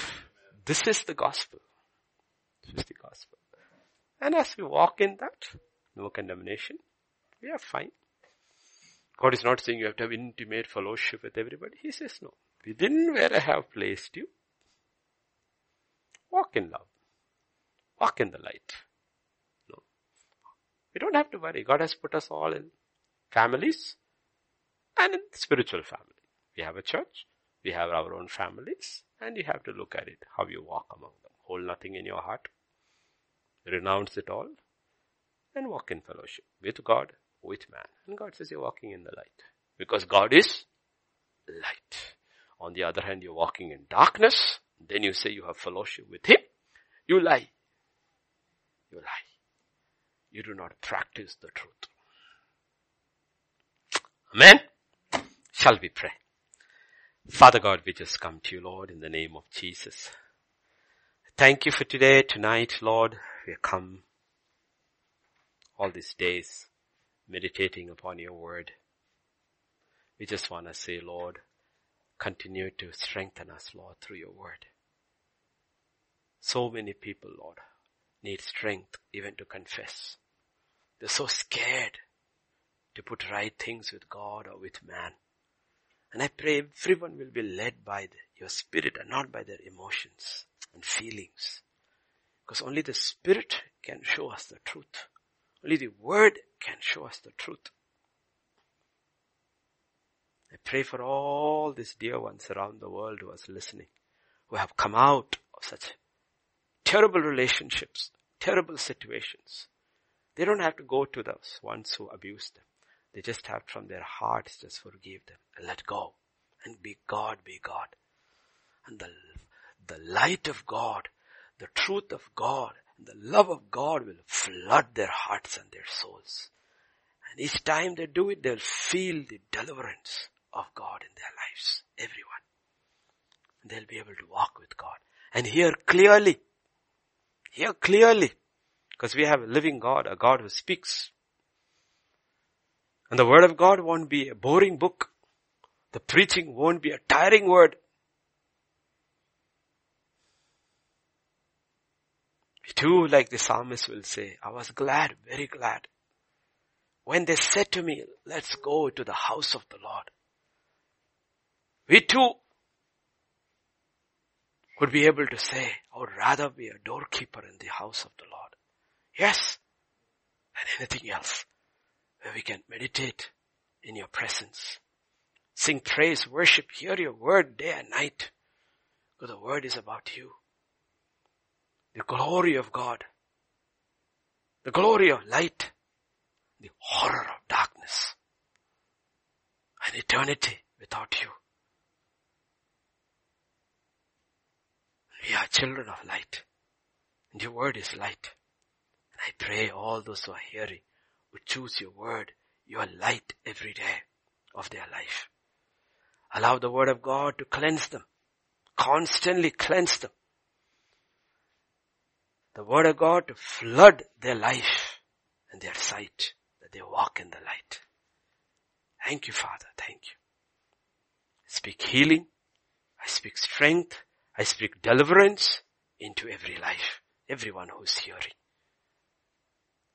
This is the gospel. This is the gospel. And as we walk in that, no condemnation, we are fine. God is not saying you have to have intimate fellowship with everybody. He says no. Within where I have placed you, walk in love. Walk in the light. No. We don't have to worry. God has put us all in families and in spiritual family. We have a church, we have our own families, and you have to look at it, how you walk among them. Hold nothing in your heart. Renounce it all and walk in fellowship with God, with man. And God says you're walking in the light. Because God is light. On the other hand, you're walking in darkness. Then you say you have fellowship with Him. You lie. You lie. You do not practice the truth. Amen. Shall we pray? Father God, we just come to you, Lord, in the name of Jesus. Thank you for today, tonight, Lord. We have come all these days meditating upon your word. We just want to say, Lord, continue to strengthen us, Lord, through your word. So many people, Lord, need strength even to confess. They're so scared to put right things with God or with man. And I pray everyone will be led by the, your spirit and not by their emotions and feelings. Because only the spirit can show us the truth. Only the word can show us the truth. I pray for all these dear ones around the world who are listening, who have come out of such terrible relationships, terrible situations. They don't have to go to those ones who abuse them. They just have from their hearts just forgive them and let go and be God, be God. And the, the light of God, the truth of God, and the love of God will flood their hearts and their souls. And each time they do it, they'll feel the deliverance of God in their lives. Everyone. And they'll be able to walk with God and hear clearly. Hear clearly. Because we have a living God, a God who speaks. And the word of God won't be a boring book. The preaching won't be a tiring word. Too, like the psalmist will say, I was glad, very glad. When they said to me, let's go to the house of the Lord. We too would be able to say, I would rather be a doorkeeper in the house of the Lord. Yes, than anything else where we can meditate in your presence. Sing praise, worship, hear your word day and night. Because the word is about you. The glory of God. The glory of light. The horror of darkness. An eternity without you. We are children of light. And your word is light. And I pray all those who are hearing would choose your word, your light every day of their life. Allow the word of God to cleanse them. Constantly cleanse them. The word of God to flood their life and their sight that they walk in the light. Thank you, Father. Thank you. I speak healing. I speak strength. I speak deliverance into every life, everyone who's hearing.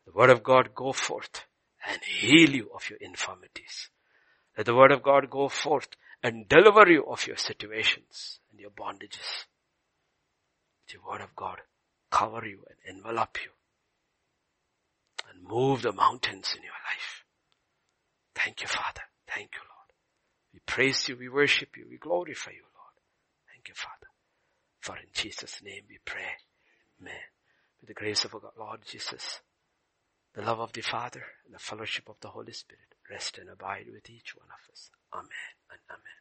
The word of God go forth and heal you of your infirmities. Let the word of God go forth and deliver you of your situations and your bondages. The word of God cover you and envelop you and move the mountains in your life. Thank you, Father. Thank you, Lord. We praise you, we worship you, we glorify you, Lord. Thank you, Father. For in Jesus' name we pray. Amen. With the grace of our Lord Jesus, the love of the Father and the fellowship of the Holy Spirit rest and abide with each one of us. Amen and amen.